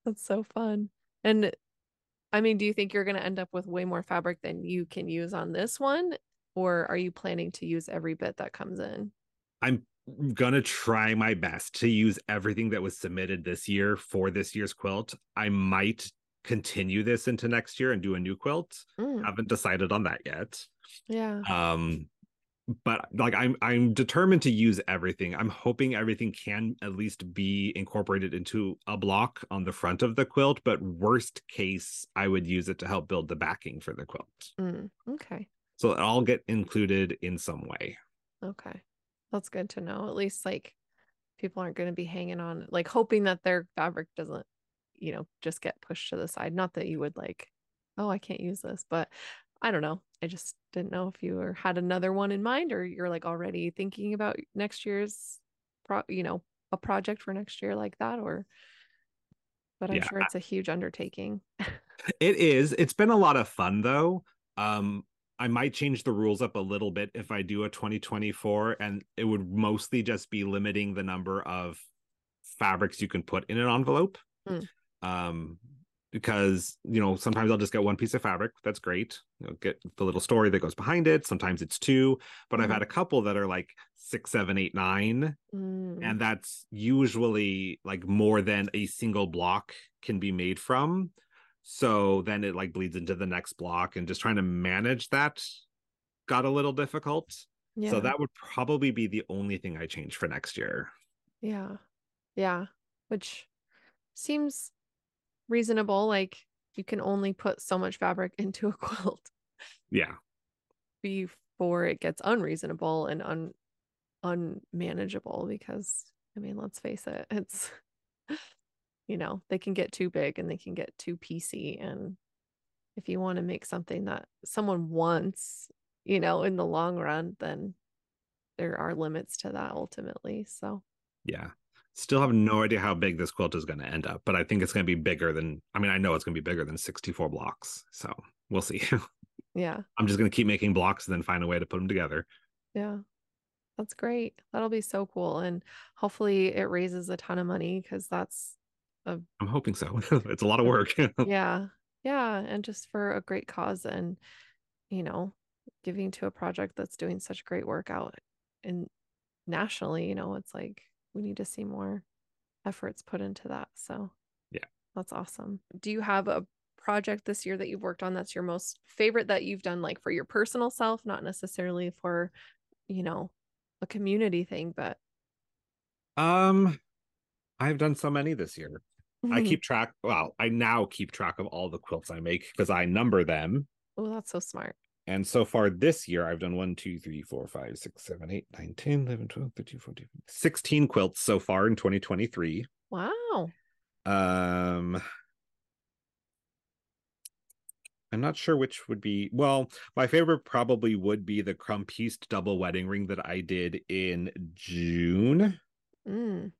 That's so fun. And I mean, do you think you're going to end up with way more fabric than you can use on this one? or are you planning to use every bit that comes in?
I'm gonna try my best to use everything that was submitted this year for this year's quilt. I might continue this into next year and do a new quilt. Mm. Haven't decided on that yet.
Yeah.
Um but like I'm I'm determined to use everything. I'm hoping everything can at least be incorporated into a block on the front of the quilt, but worst case I would use it to help build the backing for the quilt.
Mm, okay.
So it all get included in some way.
Okay. That's good to know. At least like people aren't going to be hanging on like hoping that their fabric doesn't, you know, just get pushed to the side. Not that you would like, oh, I can't use this, but I don't know. I just didn't know if you had another one in mind or you're like already thinking about next year's pro, you know, a project for next year like that or but I'm yeah, sure it's a huge undertaking. [laughs]
it is. It's been a lot of fun though. Um I might change the rules up a little bit if I do a 2024, and it would mostly just be limiting the number of fabrics you can put in an envelope. Mm. Um, because you know sometimes I'll just get one piece of fabric. That's great. You know, get the little story that goes behind it. Sometimes it's two, but mm. I've had a couple that are like six, seven, eight, nine, mm. and that's usually like more than a single block can be made from so then it like bleeds into the next block and just trying to manage that got a little difficult yeah. so that would probably be the only thing i change for next year
yeah yeah which seems reasonable like you can only put so much fabric [laughs] into a quilt
yeah.
before it gets unreasonable and un unmanageable because i mean let's face it it's [laughs] you know they can get too big and they can get too PC and if you want to make something that someone wants you know in the long run then there are limits to that ultimately so
yeah still have no idea how big this quilt is going to end up but i think it's going to be bigger than i mean i know it's going to be bigger than 64 blocks so we'll see [laughs]
yeah
i'm just going to keep making blocks and then find a way to put them together
yeah that's great that'll be so cool and hopefully it raises a ton of money because that's
a, I'm hoping so. [laughs] it's a lot of work. [laughs]
yeah. Yeah. And just for a great cause and, you know, giving to a project that's doing such great work out and nationally, you know, it's like we need to see more efforts put into that. So,
yeah,
that's awesome. Do you have a project this year that you've worked on that's your most favorite that you've done, like for your personal self, not necessarily for, you know, a community thing, but
um, I've done so many this year. I [laughs] keep track. Well, I now keep track of all the quilts I make because I number them.
Oh, that's so smart.
And so far this year, I've done 1, 2, 3, 4, 5, 6, 7, 8, 9, 10, 11, 12, 13, 14, 16 quilts so far in 2023.
Wow.
Um, I'm not sure which would be. Well, my favorite probably would be the crumb pieced double wedding ring that I did in June.
Mm.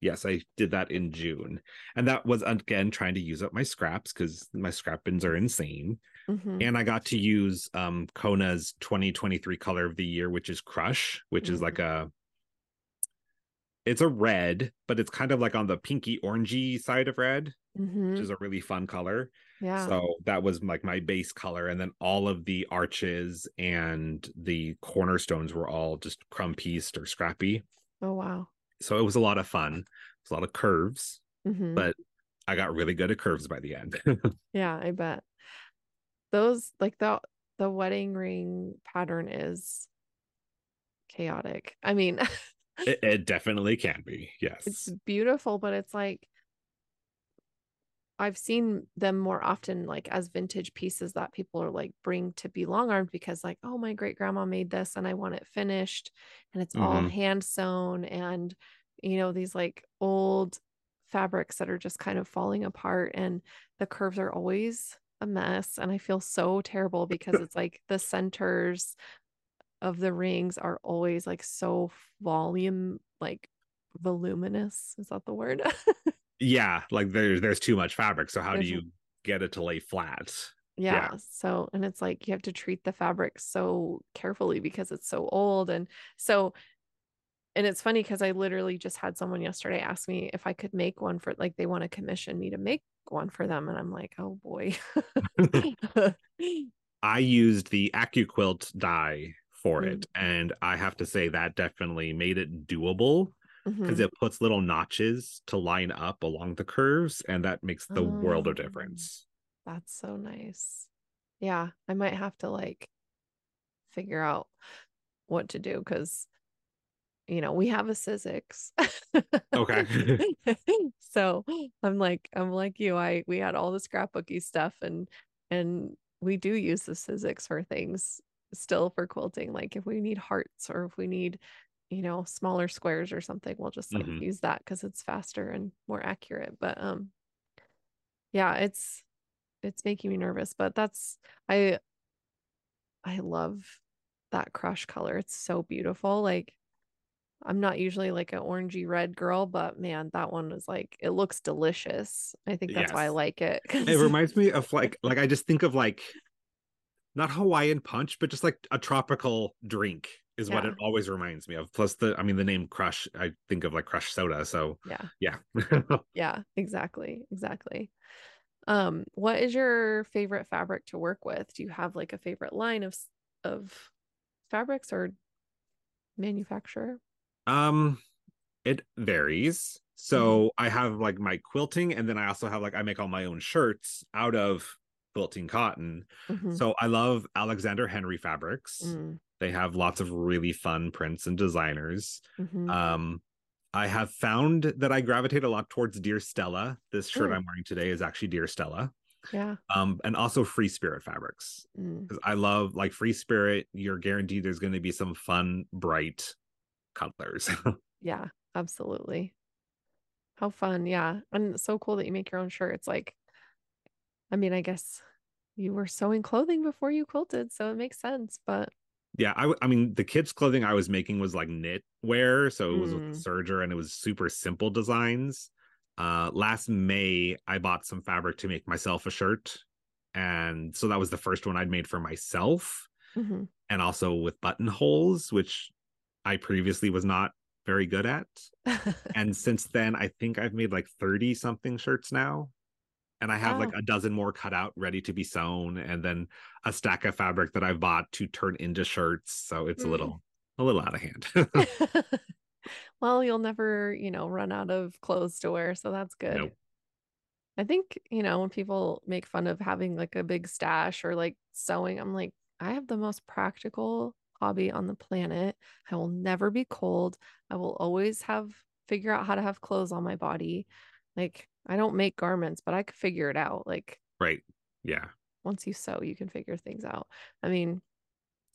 Yes, I did that in June. And that was again trying to use up my scraps because my scrap bins are insane. Mm-hmm. And I got to use um Kona's 2023 color of the year, which is Crush, which mm-hmm. is like a it's a red, but it's kind of like on the pinky orangey side of red, mm-hmm. which is a really fun color.
Yeah.
So that was like my base color. And then all of the arches and the cornerstones were all just crumb pieced or scrappy.
Oh wow
so it was a lot of fun. It was a lot of curves, mm-hmm. but I got really good at curves by the end. [laughs]
yeah, I bet. Those like the the wedding ring pattern is chaotic. I mean, [laughs]
it, it definitely can be. Yes.
It's beautiful, but it's like I've seen them more often like as vintage pieces that people are like bring to be long armed because like, oh, my great grandma made this and I want it finished and it's mm-hmm. all hand sewn and you know, these like old fabrics that are just kind of falling apart and the curves are always a mess. And I feel so terrible because it's like the centers of the rings are always like so volume like voluminous. Is that the word? [laughs]
yeah like there's there's too much fabric so how there's... do you get it to lay flat
yeah, yeah so and it's like you have to treat the fabric so carefully because it's so old and so and it's funny because I literally just had someone yesterday ask me if I could make one for like they want to commission me to make one for them and I'm like oh boy [laughs]
I used the AccuQuilt die for
Mm.
it, and I have to say that definitely made it doable because
Mhm.
it puts little notches to line up along the curves, and that makes the world
Oh.
of difference.
That's so nice. Yeah, I might have to like figure out what to do because you know we have a Sizzix.
Okay. [laughs]
so I'm like I'm like you. I we had all the scrapbooky stuff and and we do use the Sizzix for things still for quilting. Like if we need hearts or if we need you know smaller squares or something, we'll just like
Mhm.
use that because it's faster and more accurate. But um yeah, it's it's making me nervous, but that's I I love that crush color. It's so beautiful. Like I'm not usually like an orangey red girl, but man, that one was like it looks delicious. I think that's why I like it.
It reminds me of [laughs] like like I just think of like not Hawaiian punch, but just like a tropical drink is what it always reminds me of. Plus the I mean the name Crush, I think of like Crush soda. So
yeah,
yeah. [laughs]
yeah, exactly, exactly. Um, what is your favorite fabric to work with? Do you have like a favorite line of of fabrics or manufacturer?
Um, it varies. So I have like my quilting, and then I also have like I make all my own shirts out of quilting cotton.
Mhm.
So I love Alexander Henry fabrics.
Mm,
They have lots of really fun prints and designers.
mhm.
Um, I have found that I gravitate a lot towards Dear Stella. This shirt. I'm wearing today is actually Dear Stella.
yeah.
Um, and also Free Spirit fabrics
Mm,
I love like Free Spirit. You're guaranteed there's going to be some fun, bright colors. [laughs]
yeah, absolutely. How fun. Yeah. And it's so cool that you make your own shirts. Like, I mean, I guess you were sewing clothing before you quilted, so it makes sense. But
yeah, I, I mean, the kids' clothing I was making was like knit wear, so it was with
Mm.
serger and it was super simple designs. Uh, last May, I bought some fabric to make myself a shirt, and so that was the first one I'd made for myself.
mhm.
and also with buttonholes, which I previously was not very good at. [laughs] And since then, I think I've made like 30 something shirts now. And I have like a dozen more cut out ready to be sewn, and then a stack of fabric that I've bought to turn into shirts. So it's a
Mm.
little a little out of hand. [laughs] [laughs]
well, you'll never, you know, run out of clothes to wear, so that's good.
Nope.
I think, you know, when people make fun of having like a big stash or like sewing, I'm like, I have the most practical hobby on the planet. I will never be cold. I will always have figure out how to have clothes on my body. Like, I don't make garments, but I could figure it out. Like,
right. Yeah.
once you sew, you can figure things out. I mean,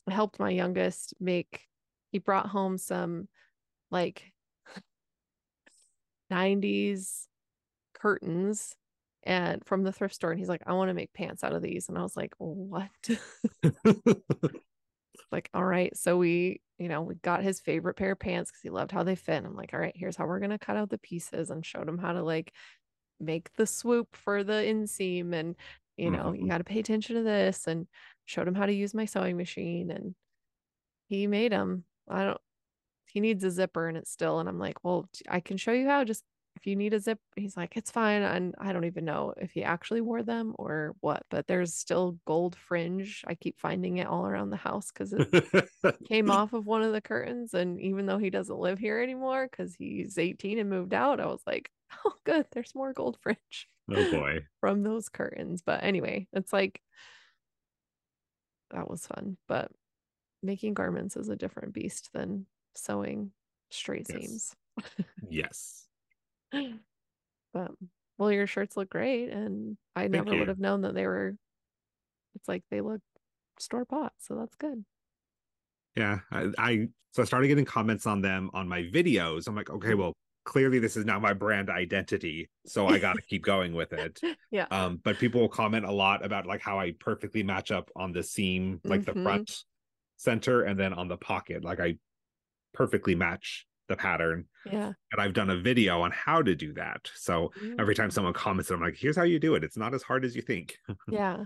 I helped my youngest make, he brought home some like 90s curtains and from the thrift store and he's like I want to make pants out of these and I was like what [laughs] [laughs] [laughs] like all right so we you know we got his favorite pair of pants because he loved how they fit and I'm like all right here's how we're gonna cut out the pieces and showed him how to like make the swoop for the inseam and you know you
Mhm.
got to pay attention to this and showed him how to use my sewing machine and he made them I don't he needs a zipper and it's still and I'm like well I can show you how just if you need a zip he's like it's fine and I don't even know if he actually wore them or what but there's still gold fringe I keep finding it all around the house because it came [laughs] off of one of the curtains and even though he doesn't live here anymore because he's 18 and moved out I was like [laughs] oh good there's more gold fringe
oh boy. [laughs]
from those curtains but anyway it's like that was fun but making garments is a different beast than sewing straight
Yes.
seams
Yes.
But well your shirts look great and i
Thank
never
you.
would have known that they were it's like they look store bought so that's good
Yeah, I, I so I started getting comments on them on my videos. I'm like, okay, well, clearly this is now my brand identity, so I got to keep going with it. [laughs]
yeah
Um, but people will comment a lot about like how I perfectly match up on the seam, like the
Mhm.
front center, and then on the pocket, like I perfectly match the pattern.
yeah
And I've done a video on how to do that. So mm. every time someone comments, I'm like, here's how you do it. It's not as hard as you think. [laughs]
yeah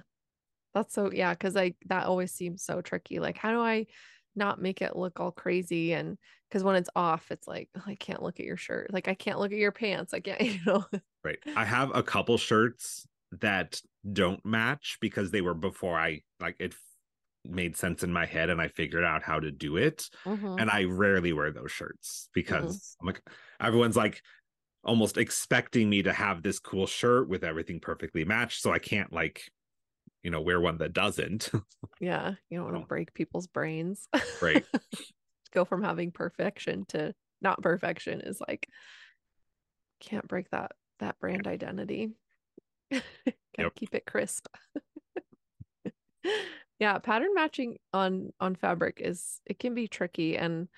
that's so yeah because i that always seems so tricky like how do i not make it look all crazy and because when it's off it's like "Oh, i can't look at your shirt like i can't look at your pants i can't [laughs] you know
Right. I have a couple shirts that don't match because they were before I like it made sense in my head and I figured out how to do it.
Mhm.
And I rarely wear those shirts because
Mm-hmm.
I'm like, everyone's like almost expecting me to have this cool shirt with everything perfectly matched. So I can't like, you know, wear one that doesn't. [laughs]
Yeah, you don't want to break people's brains.
Right. [laughs]
Go from having perfection to not perfection is like can't break that that brand identity. [laughs] Gotta
Yep.
keep it crisp. Yeah, pattern matching on on fabric is it can be tricky and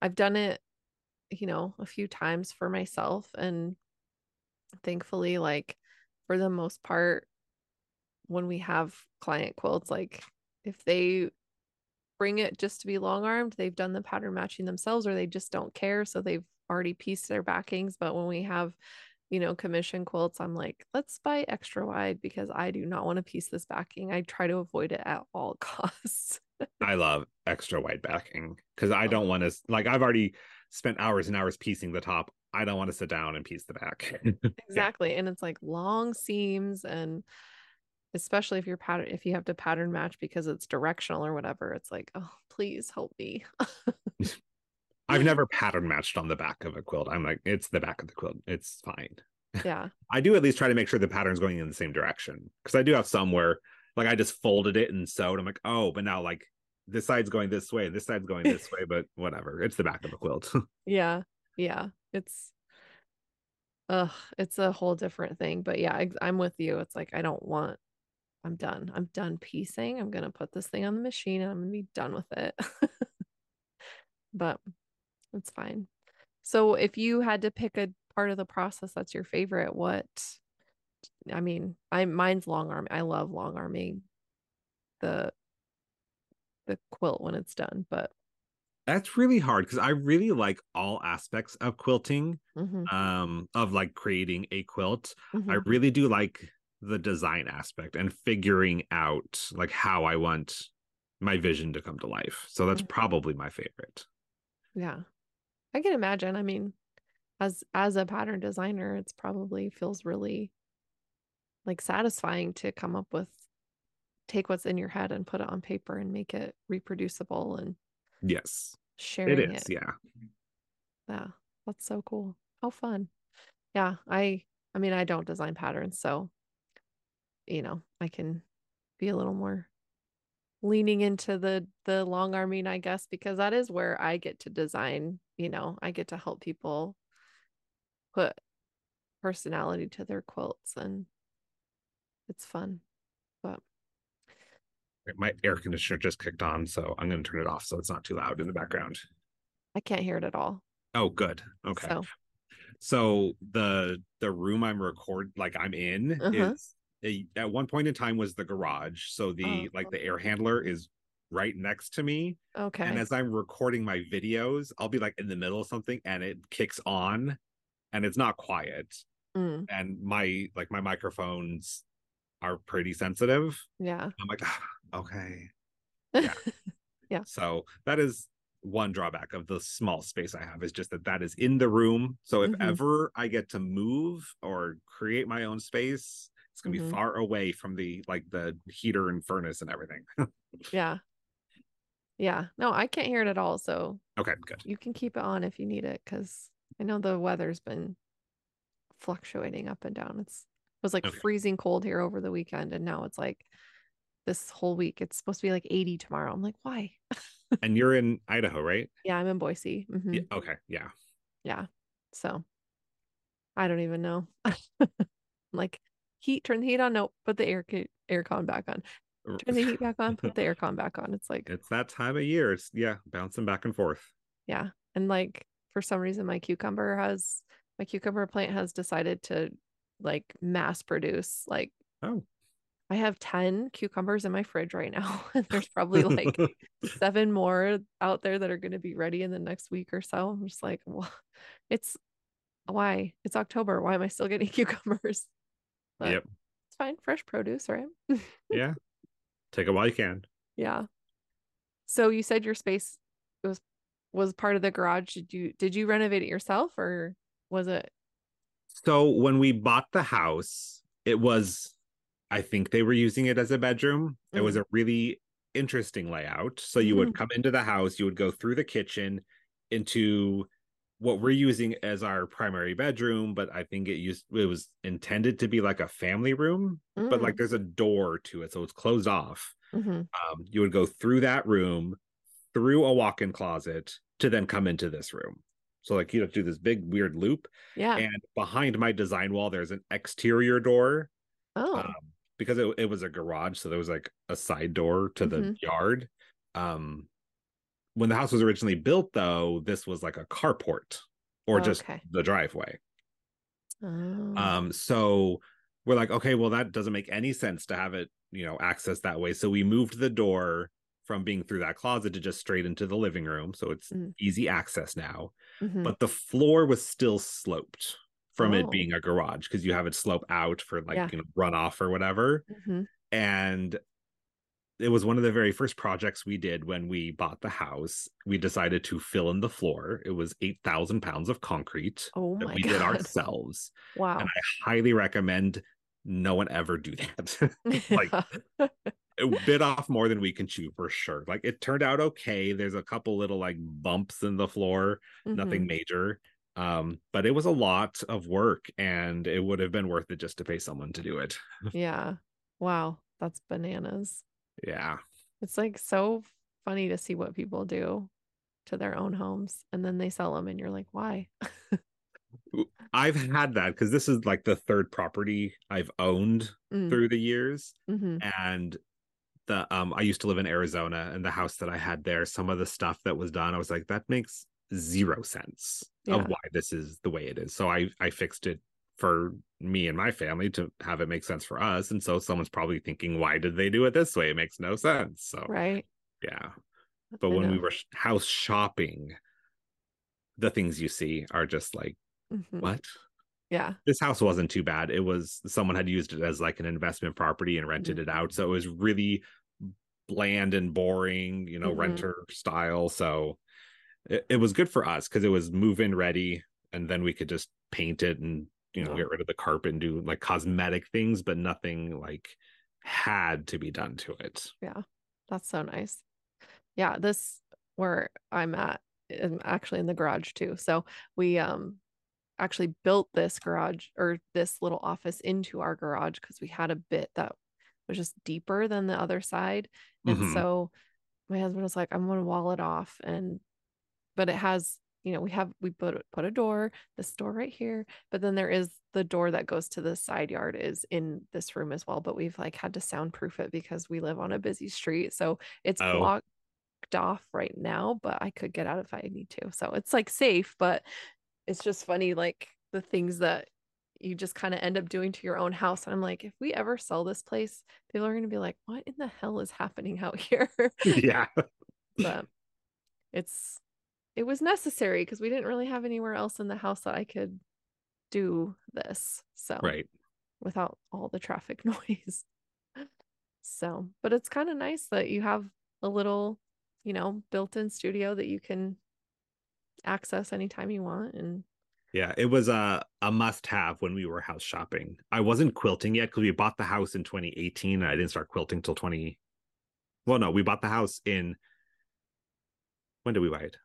I've done it, you know, a few times for myself and thankfully like for the most part when we have client quilts like if they bring it just to be long armed they've done the pattern matching themselves or they just don't care so they've already pieced their backings but when we have you know commission quilts i'm like let's buy extra wide because i do not want to piece this backing i try to avoid it at all [laughs] costs
I love extra wide backing because
Oh.
I don't want to like I've already spent hours and hours piecing the top. I don't want to sit down and piece the back. [laughs]
exactly and it's like long seams and especially if you're pattern if you have to pattern match because it's directional or whatever it's like oh please help me [laughs]
I've never pattern matched on the back of a quilt. I'm like, it's the back of the quilt. It's fine.
yeah [laughs]
I do at least try to make sure the pattern's going in the same direction because I do have some where like I just folded it and sewed. I'm like, oh, but now like this side's going this way, and this side's going this way, but whatever. It's the back of a quilt. [laughs]
Yeah, yeah. It's ugh, it's a whole different thing. But yeah, ex- I'm with you. It's like I don't want I'm done. I'm done piecing. I'm gonna put this thing on the machine and I'm gonna be done with it. [laughs] But it's fine. So if you had to pick a part of the process that's your favorite, what I mean, I mine's long arm. I love long arming the the quilt when it's done, but
That's really hard because I really like all aspects of quilting,
mhm,
um, of like creating a quilt. I
mhm.
really do like the design aspect and figuring out like how I want my vision to come to life. So that's
Mhm.
probably my favorite.
Yeah. I can imagine. I mean, as as a pattern designer, it's probably feels really like satisfying to come up with take what's in your head and put it on paper and make it reproducible and
Yes,
sharing
it
it.
is. Yeah.
Yeah. That's so cool. How fun. Yeah, I I mean, I don't design patterns, so you know, I can be a little more leaning into the the long arming, I guess, because that is where I get to design, you know, I get to help people put personality to their quilts and it's fun. But
My air conditioner just kicked on, so I'm going to turn it off so it's not too loud in the background.
I can't hear it at all.
Oh, good. Okay.
So
So the the room I'm record like I'm in
Uh-huh.
is a, at one point in time was the garage. So the
Oh.
like the air handler is right next to me.
okay.
And as I'm recording my videos, I'll be like in the middle of something and it kicks on and it's not quiet.
Mm,
And my like my microphones are pretty sensitive.
yeah.
I'm like, "Ah, [sighs] okay. Yeah. [laughs]
Yeah.
So that is one drawback of the small space I have is just that that is in the room. So if
Mhm.
ever I get to move or create my own space, it's gonna
Mhm.
be far away from the like the heater and furnace and everything. [laughs]
Yeah. Yeah. No, I can't hear it at all. So
okay, good.
you can keep it on if you need it because I know the weather's been fluctuating up and down. It's it was like
Okay.
freezing cold here over the weekend, and now it's like this whole week. It's supposed to be like 80 tomorrow. I'm like, why? [laughs]
And you're in Idaho, right?
Yeah, I'm in Boise. Mhm.
Yeah. Okay. Yeah.
Yeah. So I don't even know. [laughs] like heat, turn the heat on. Nope. Put the air aircon back on. Turn the heat back on. Put [laughs] the aircon back on. It's like
It's that time of year. It's yeah, bouncing back and forth.
Yeah. And like for some reason my cucumber has my cucumber plant has decided to like mass produce like
Oh.
I have 10 cucumbers in my fridge right now [laughs] and there's probably like [laughs] seven more out there that are going to be ready in the next week or so. I'm just like, well, it's why? It's October. Why am I still getting cucumbers? But
Yep.
It's fine. Fresh produce, right? [laughs]
Yeah. Take it while you can.
Yeah. So you said your space was was part of the garage. Did you did you renovate it yourself or was it
So when we bought the house, it was, I think they were using it as a bedroom. It was
Mm.
a really interesting layout. So you would come into the house, you would go through the kitchen into what we're using as our primary bedroom, but I think it used it was intended to be like a family room, mm. but like mm. there's a door to it, so it's closed off. Mm-hmm. Um, you would go through that room, through a walk-in closet to then come into this room. So like you have to do this big weird loop.
Yeah.
And behind my design wall, there's an exterior door.
Oh. Um,
because it, it was a garage, so there was like a side door to the mm-hmm. yard. Um, when the house was originally built, though, this was like a carport or oh, just the driveway. Oh. Um, so we're like, okay, well, that doesn't make any sense to have it, you know, access that way. So we moved the door from being through that closet to just straight into the living room. So it's mm. easy access now. Mm-hmm. But the floor was still sloped from oh. it being a garage because you have it slope out for like, yeah. you know, runoff or whatever. Mm-hmm. And it was one of the very first projects we did when we bought the house. We decided to fill in the floor. It was 8,000 pounds of concrete
oh
that we
God.
did ourselves.
Wow.
And I highly recommend no one ever do that. [laughs] [laughs] like, it bit off more than we can chew for sure. Like, it turned out okay. There's a couple little like bumps in the floor, mm-hmm. nothing major. Um, but it was a lot of work and it would have been worth it just to pay someone to do it. [laughs]
yeah. Wow. That's bananas.
Yeah.
It's like so funny to see what people do to their own homes and then they sell them and you're like, why? [laughs]
I've had that because this is like the third property I've owned mm. through the years. Mm-hmm. And the um I used to live in Arizona and the house that I had there, some of the stuff that was done, I was like, that makes zero sense yeah. of why this is the way it is. So I I fixed it for me and my family to have it make sense for us. And so someone's probably thinking, why did they do it this way? It makes no sense. So,
right.
Yeah. But I when know. we were house shopping, the things you see are just like, mm-hmm. what?
Yeah.
This house wasn't too bad. It was someone had used it as like an investment property and rented mm-hmm. it out. So it was really bland and boring, you know, mm-hmm. renter style. So it, it was good for us because it was move in ready and then we could just paint it and you know, get rid of the carpet and do like cosmetic things, but nothing like had to be done to it.
Yeah. That's so nice. Yeah, this where I'm at I'm actually in the garage too. So we um actually built this garage or this little office into our garage because we had a bit that was just deeper than the other side. And mm-hmm. so my husband was like, I'm gonna wall it off and but it has you know, we have we put put a door, this door right here, but then there is the door that goes to the side yard is in this room as well. But we've like had to soundproof it because we live on a busy street, so it's oh. blocked off right now. But I could get out if I need to, so it's like safe. But it's just funny, like the things that you just kind of end up doing to your own house. And I'm like, if we ever sell this place, people are going to be like, what in the hell is happening out [laughs] here?
yeah.
but it's it was necessary because we didn't really have anywhere else in the house that I could do this. So,
right.
Without all the traffic [laughs] noise. so, but it's kind of nice that you have a little, you know, built in studio that you can access anytime you want. And
yeah, it was a, a must have when we were house shopping. I wasn't quilting yet because we bought the house in 2018. I didn't start quilting till 20. Well, no, we bought the house in. When did we buy it?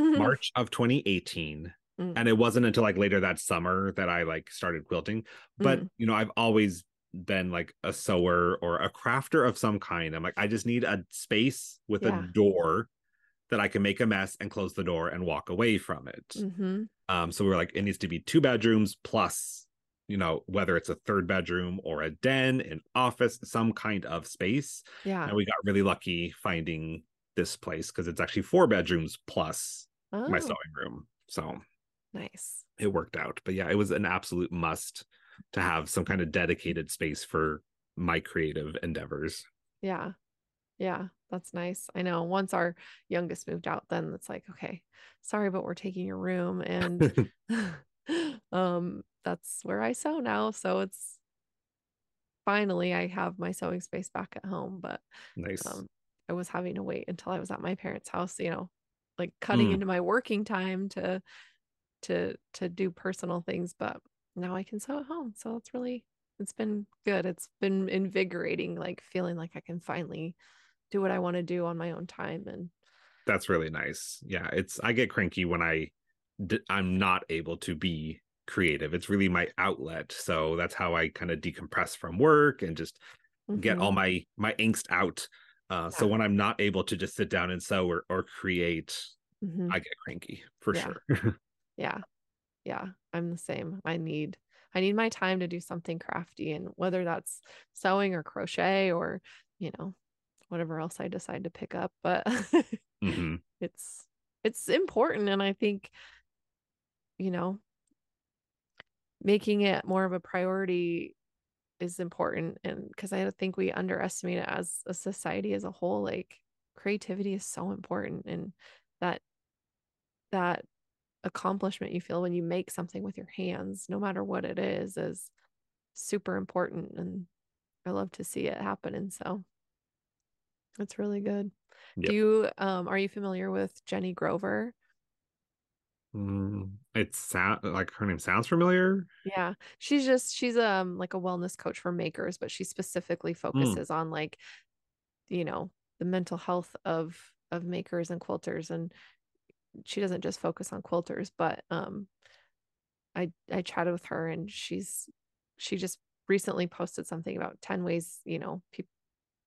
March of 2018. Mm. And it wasn't until like later that summer that I like started quilting. But mm. you know, I've always been like a sewer or a crafter of some kind. I'm like, I just need a space with yeah. a door that I can make a mess and close the door and walk away from it. Mm-hmm. Um, so we are like, it needs to be two bedrooms plus, you know, whether it's a third bedroom or a den, an office, some kind of space.
Yeah.
And we got really lucky finding this place because it's actually four bedrooms plus oh. my sewing room. So
nice.
It worked out. But yeah, it was an absolute must to have some kind of dedicated space for my creative endeavors.
Yeah. Yeah, that's nice. I know once our youngest moved out, then it's like, okay, sorry, but we're taking your room. And [laughs] [laughs] um that's where I sew now. So it's finally I have my sewing space back at home. But
nice. Um,
I was having to wait until I was at my parents' house, you know, like cutting mm. into my working time to to to do personal things but now i can sew at home so it's really it's been good it's been invigorating like feeling like i can finally do what I want to do on my own time and
that's really nice. Yeah, it's I get cranky when I I'm not able to be creative. It's really my outlet. So that's how I kind of decompress from work and just mm-hmm. get all mm-hmm. my my angst out. Uh, yeah. So when I'm not able to just sit down and sew or, or create, mm-hmm. I get cranky for
yeah.
sure. [laughs]
yeah, yeah, I'm the same. I need I need my time to do something crafty, and whether that's sewing or crochet or you know whatever else I decide to pick up, but [laughs] mm-hmm. it's it's important, and I think you know making it more of a priority is important and because i think we underestimate it as a society as a whole like creativity is so important and that that accomplishment you feel when you make something with your hands no matter what it is is super important and i love to see it happen and so. It's really good. Yep. do you um are you familiar with jenny grover
Mm, it sound like her name sounds familiar.
Yeah, she's just she's um like a wellness coach for makers, but she specifically mm. focuses mm. on like, you know, the mental health of of makers and quilters, and she doesn't just focus on quilters, but um, I I chatted with her and she's she just recently posted something about ten ways you know pe-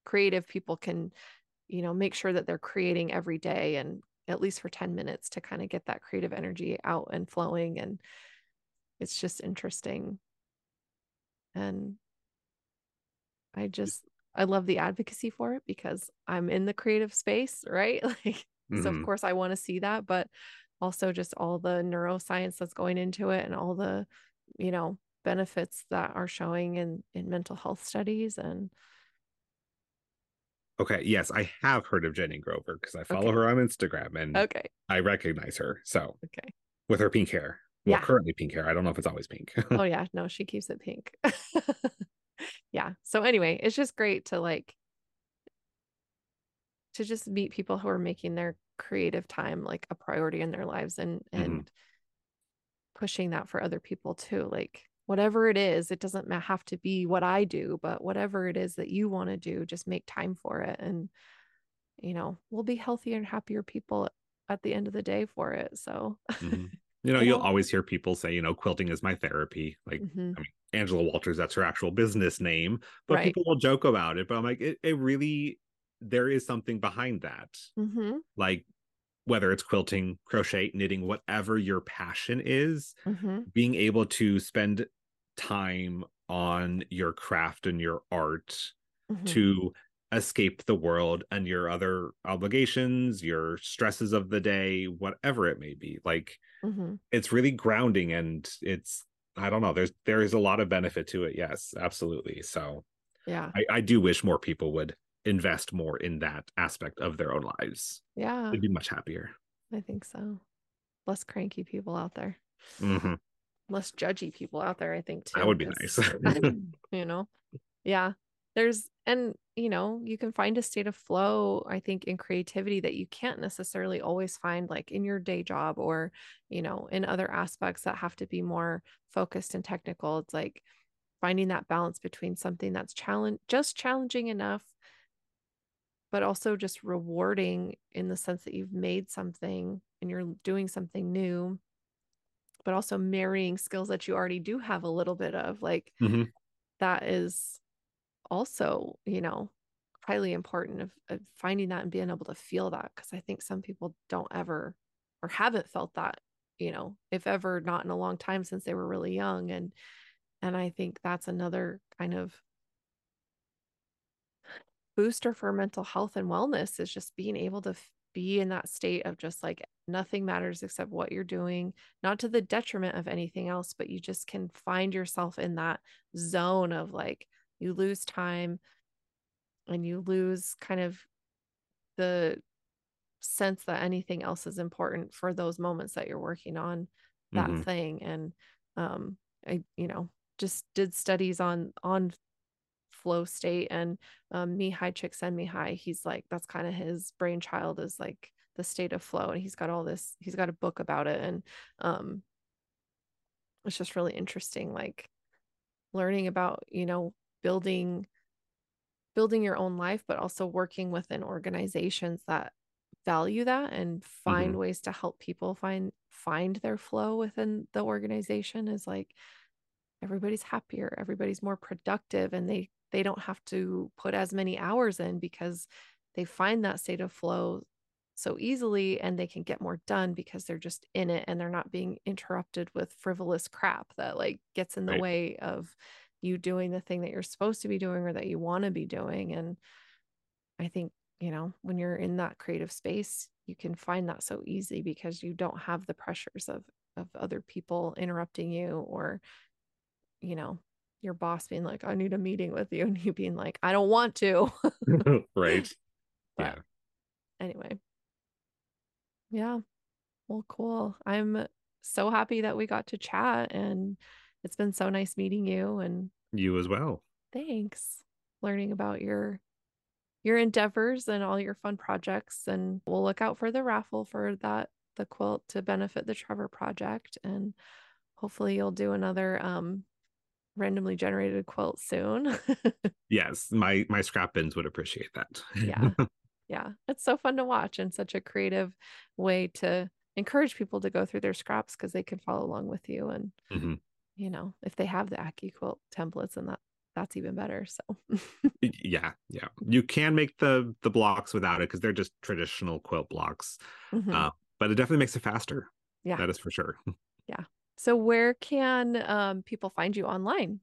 creative people can you know make sure that they're creating every day and at least for 10 minutes to kind of get that creative energy out and flowing and it's just interesting and i just i love the advocacy for it because i'm in the creative space right [laughs] like mm-hmm. so of mm-hmm. course i want to see that but also just all the neuroscience that's going into it and all the you know benefits that are showing in in mental health studies and
Okay, yes, I have heard of Jenny Grover because I follow okay. her on Instagram and
okay,
I recognize her. So
okay,
with her pink hair, well, yeah. currently pink hair. I don't know if it's always pink.
oh [laughs] yeah, no, she keeps it pink. [laughs] yeah. So anyway, it's just great to like to just meet people who are making their creative time like a priority in their lives and and mm-hmm. pushing that for other people too. Like whatever it is, it doesn't have to be what I do, but whatever it is that you want to do, just make time for it. And, you know, we'll be healthier and happier people at the end of the day for it. So,
mm-hmm. you [laughs] know, you'll always hear people say, you know, quilting is my therapy. Like, mm-hmm. I mean, Angela Walters, that's her actual business name, but right. people will joke about it. But I'm like, it, it really, there is something behind that. Mm-hmm. Like, whether it's quilting, crochet, knitting, whatever your passion is, mm-hmm. being able to spend time on your craft and your art mm-hmm. to escape the world and your other obligations, your stresses of the day, whatever it may be. Like mm-hmm. it's really grounding and it's I don't know, there's there is a lot of benefit to it. Yes, absolutely. So
yeah.
I, I do wish more people would invest more in that aspect of their own lives.
Yeah.
They'd be much happier.
I think so. Less cranky people out there.
Mm-hmm.
Less judgy people out there, I think too.
That would be nice. [laughs]
you know? Yeah. There's and you know, you can find a state of flow, I think, in creativity that you can't necessarily always find like in your day job or, you know, in other aspects that have to be more focused and technical. It's like finding that balance between something that's challenge just challenging enough but also just rewarding in the sense that you've made something and you're doing something new but also marrying skills that you already do have a little bit of like mm-hmm. that is also you know highly important of, of, finding that and being able to feel that because i think some people don't ever or haven't felt that you know if ever not in a long time since they were really young and and i think that's another kind of booster for mental health and wellness is just being able to f- be in that state of just like nothing matters except what you're doing, not to the detriment of anything else, but you just can find yourself in that zone of like you lose time and you lose kind of the sense that anything else is important for those moments that you're working on that mm-hmm. thing and um i you know just did studies on on flow state and um Mihaly Csikszentmihalyi he's like that's kind of his brainchild is like the state of flow and he's got all this he's got a book about it and um it's just really interesting like learning about you know building building your own life, but also working within organizations that value that and find mm-hmm. ways to help people find find their flow within the organization is like everybody's happier, everybody's more productive and they they don't have to put as many hours in because they find that state of flow so easily and they can get more done because they're just in it and they're not being interrupted with frivolous crap that like gets in the right. way of you doing the thing that you're supposed to be doing or that you want to be doing. And I think, you know, when you're in that creative space, you can find that so easy because you don't have the pressures of of other people interrupting you or you know your boss being like i need a meeting with you [laughs] and you being like i don't want to. [laughs]
Right. [laughs]
But yeah. anyway. Yeah. Well cool. I'm so happy that we got to chat and it's been so nice meeting you and
you as well.
Thanks. Learning about your your endeavors and all your fun projects and we'll look out for the raffle for that the quilt to benefit the Trevor project and hopefully you'll do another um randomly generated quilt soon. [laughs]
yes, my my scrap bins would appreciate that.
yeah. [laughs] Yeah. It's so fun to watch and such a creative way to encourage people to go through their scraps because they can follow along with you and mm-hmm you know, if they have the AccuQuilt templates and that that's even better. So
yeah, yeah, you can make the the blocks without it because they're just traditional quilt blocks, mm-hmm. uh, but it definitely makes it faster.
Yeah,
that is for sure.
yeah. So where can um, people find you online?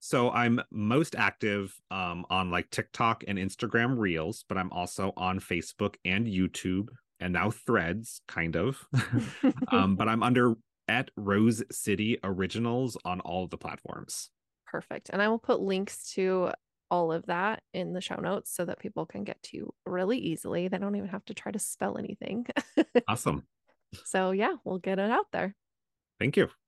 So I'm most active um, on like TikTok and Instagram Reels, but I'm also on Facebook and YouTube and now Threads, kind of. [laughs] um, but [laughs] I'm under at Rose City Originals on all of the platforms.
Perfect. And I will put links to all of that in the show notes so that people can get to you really easily. They don't even have to try to spell anything. [laughs]
awesome.
So, yeah, we'll get it out there.
Thank you.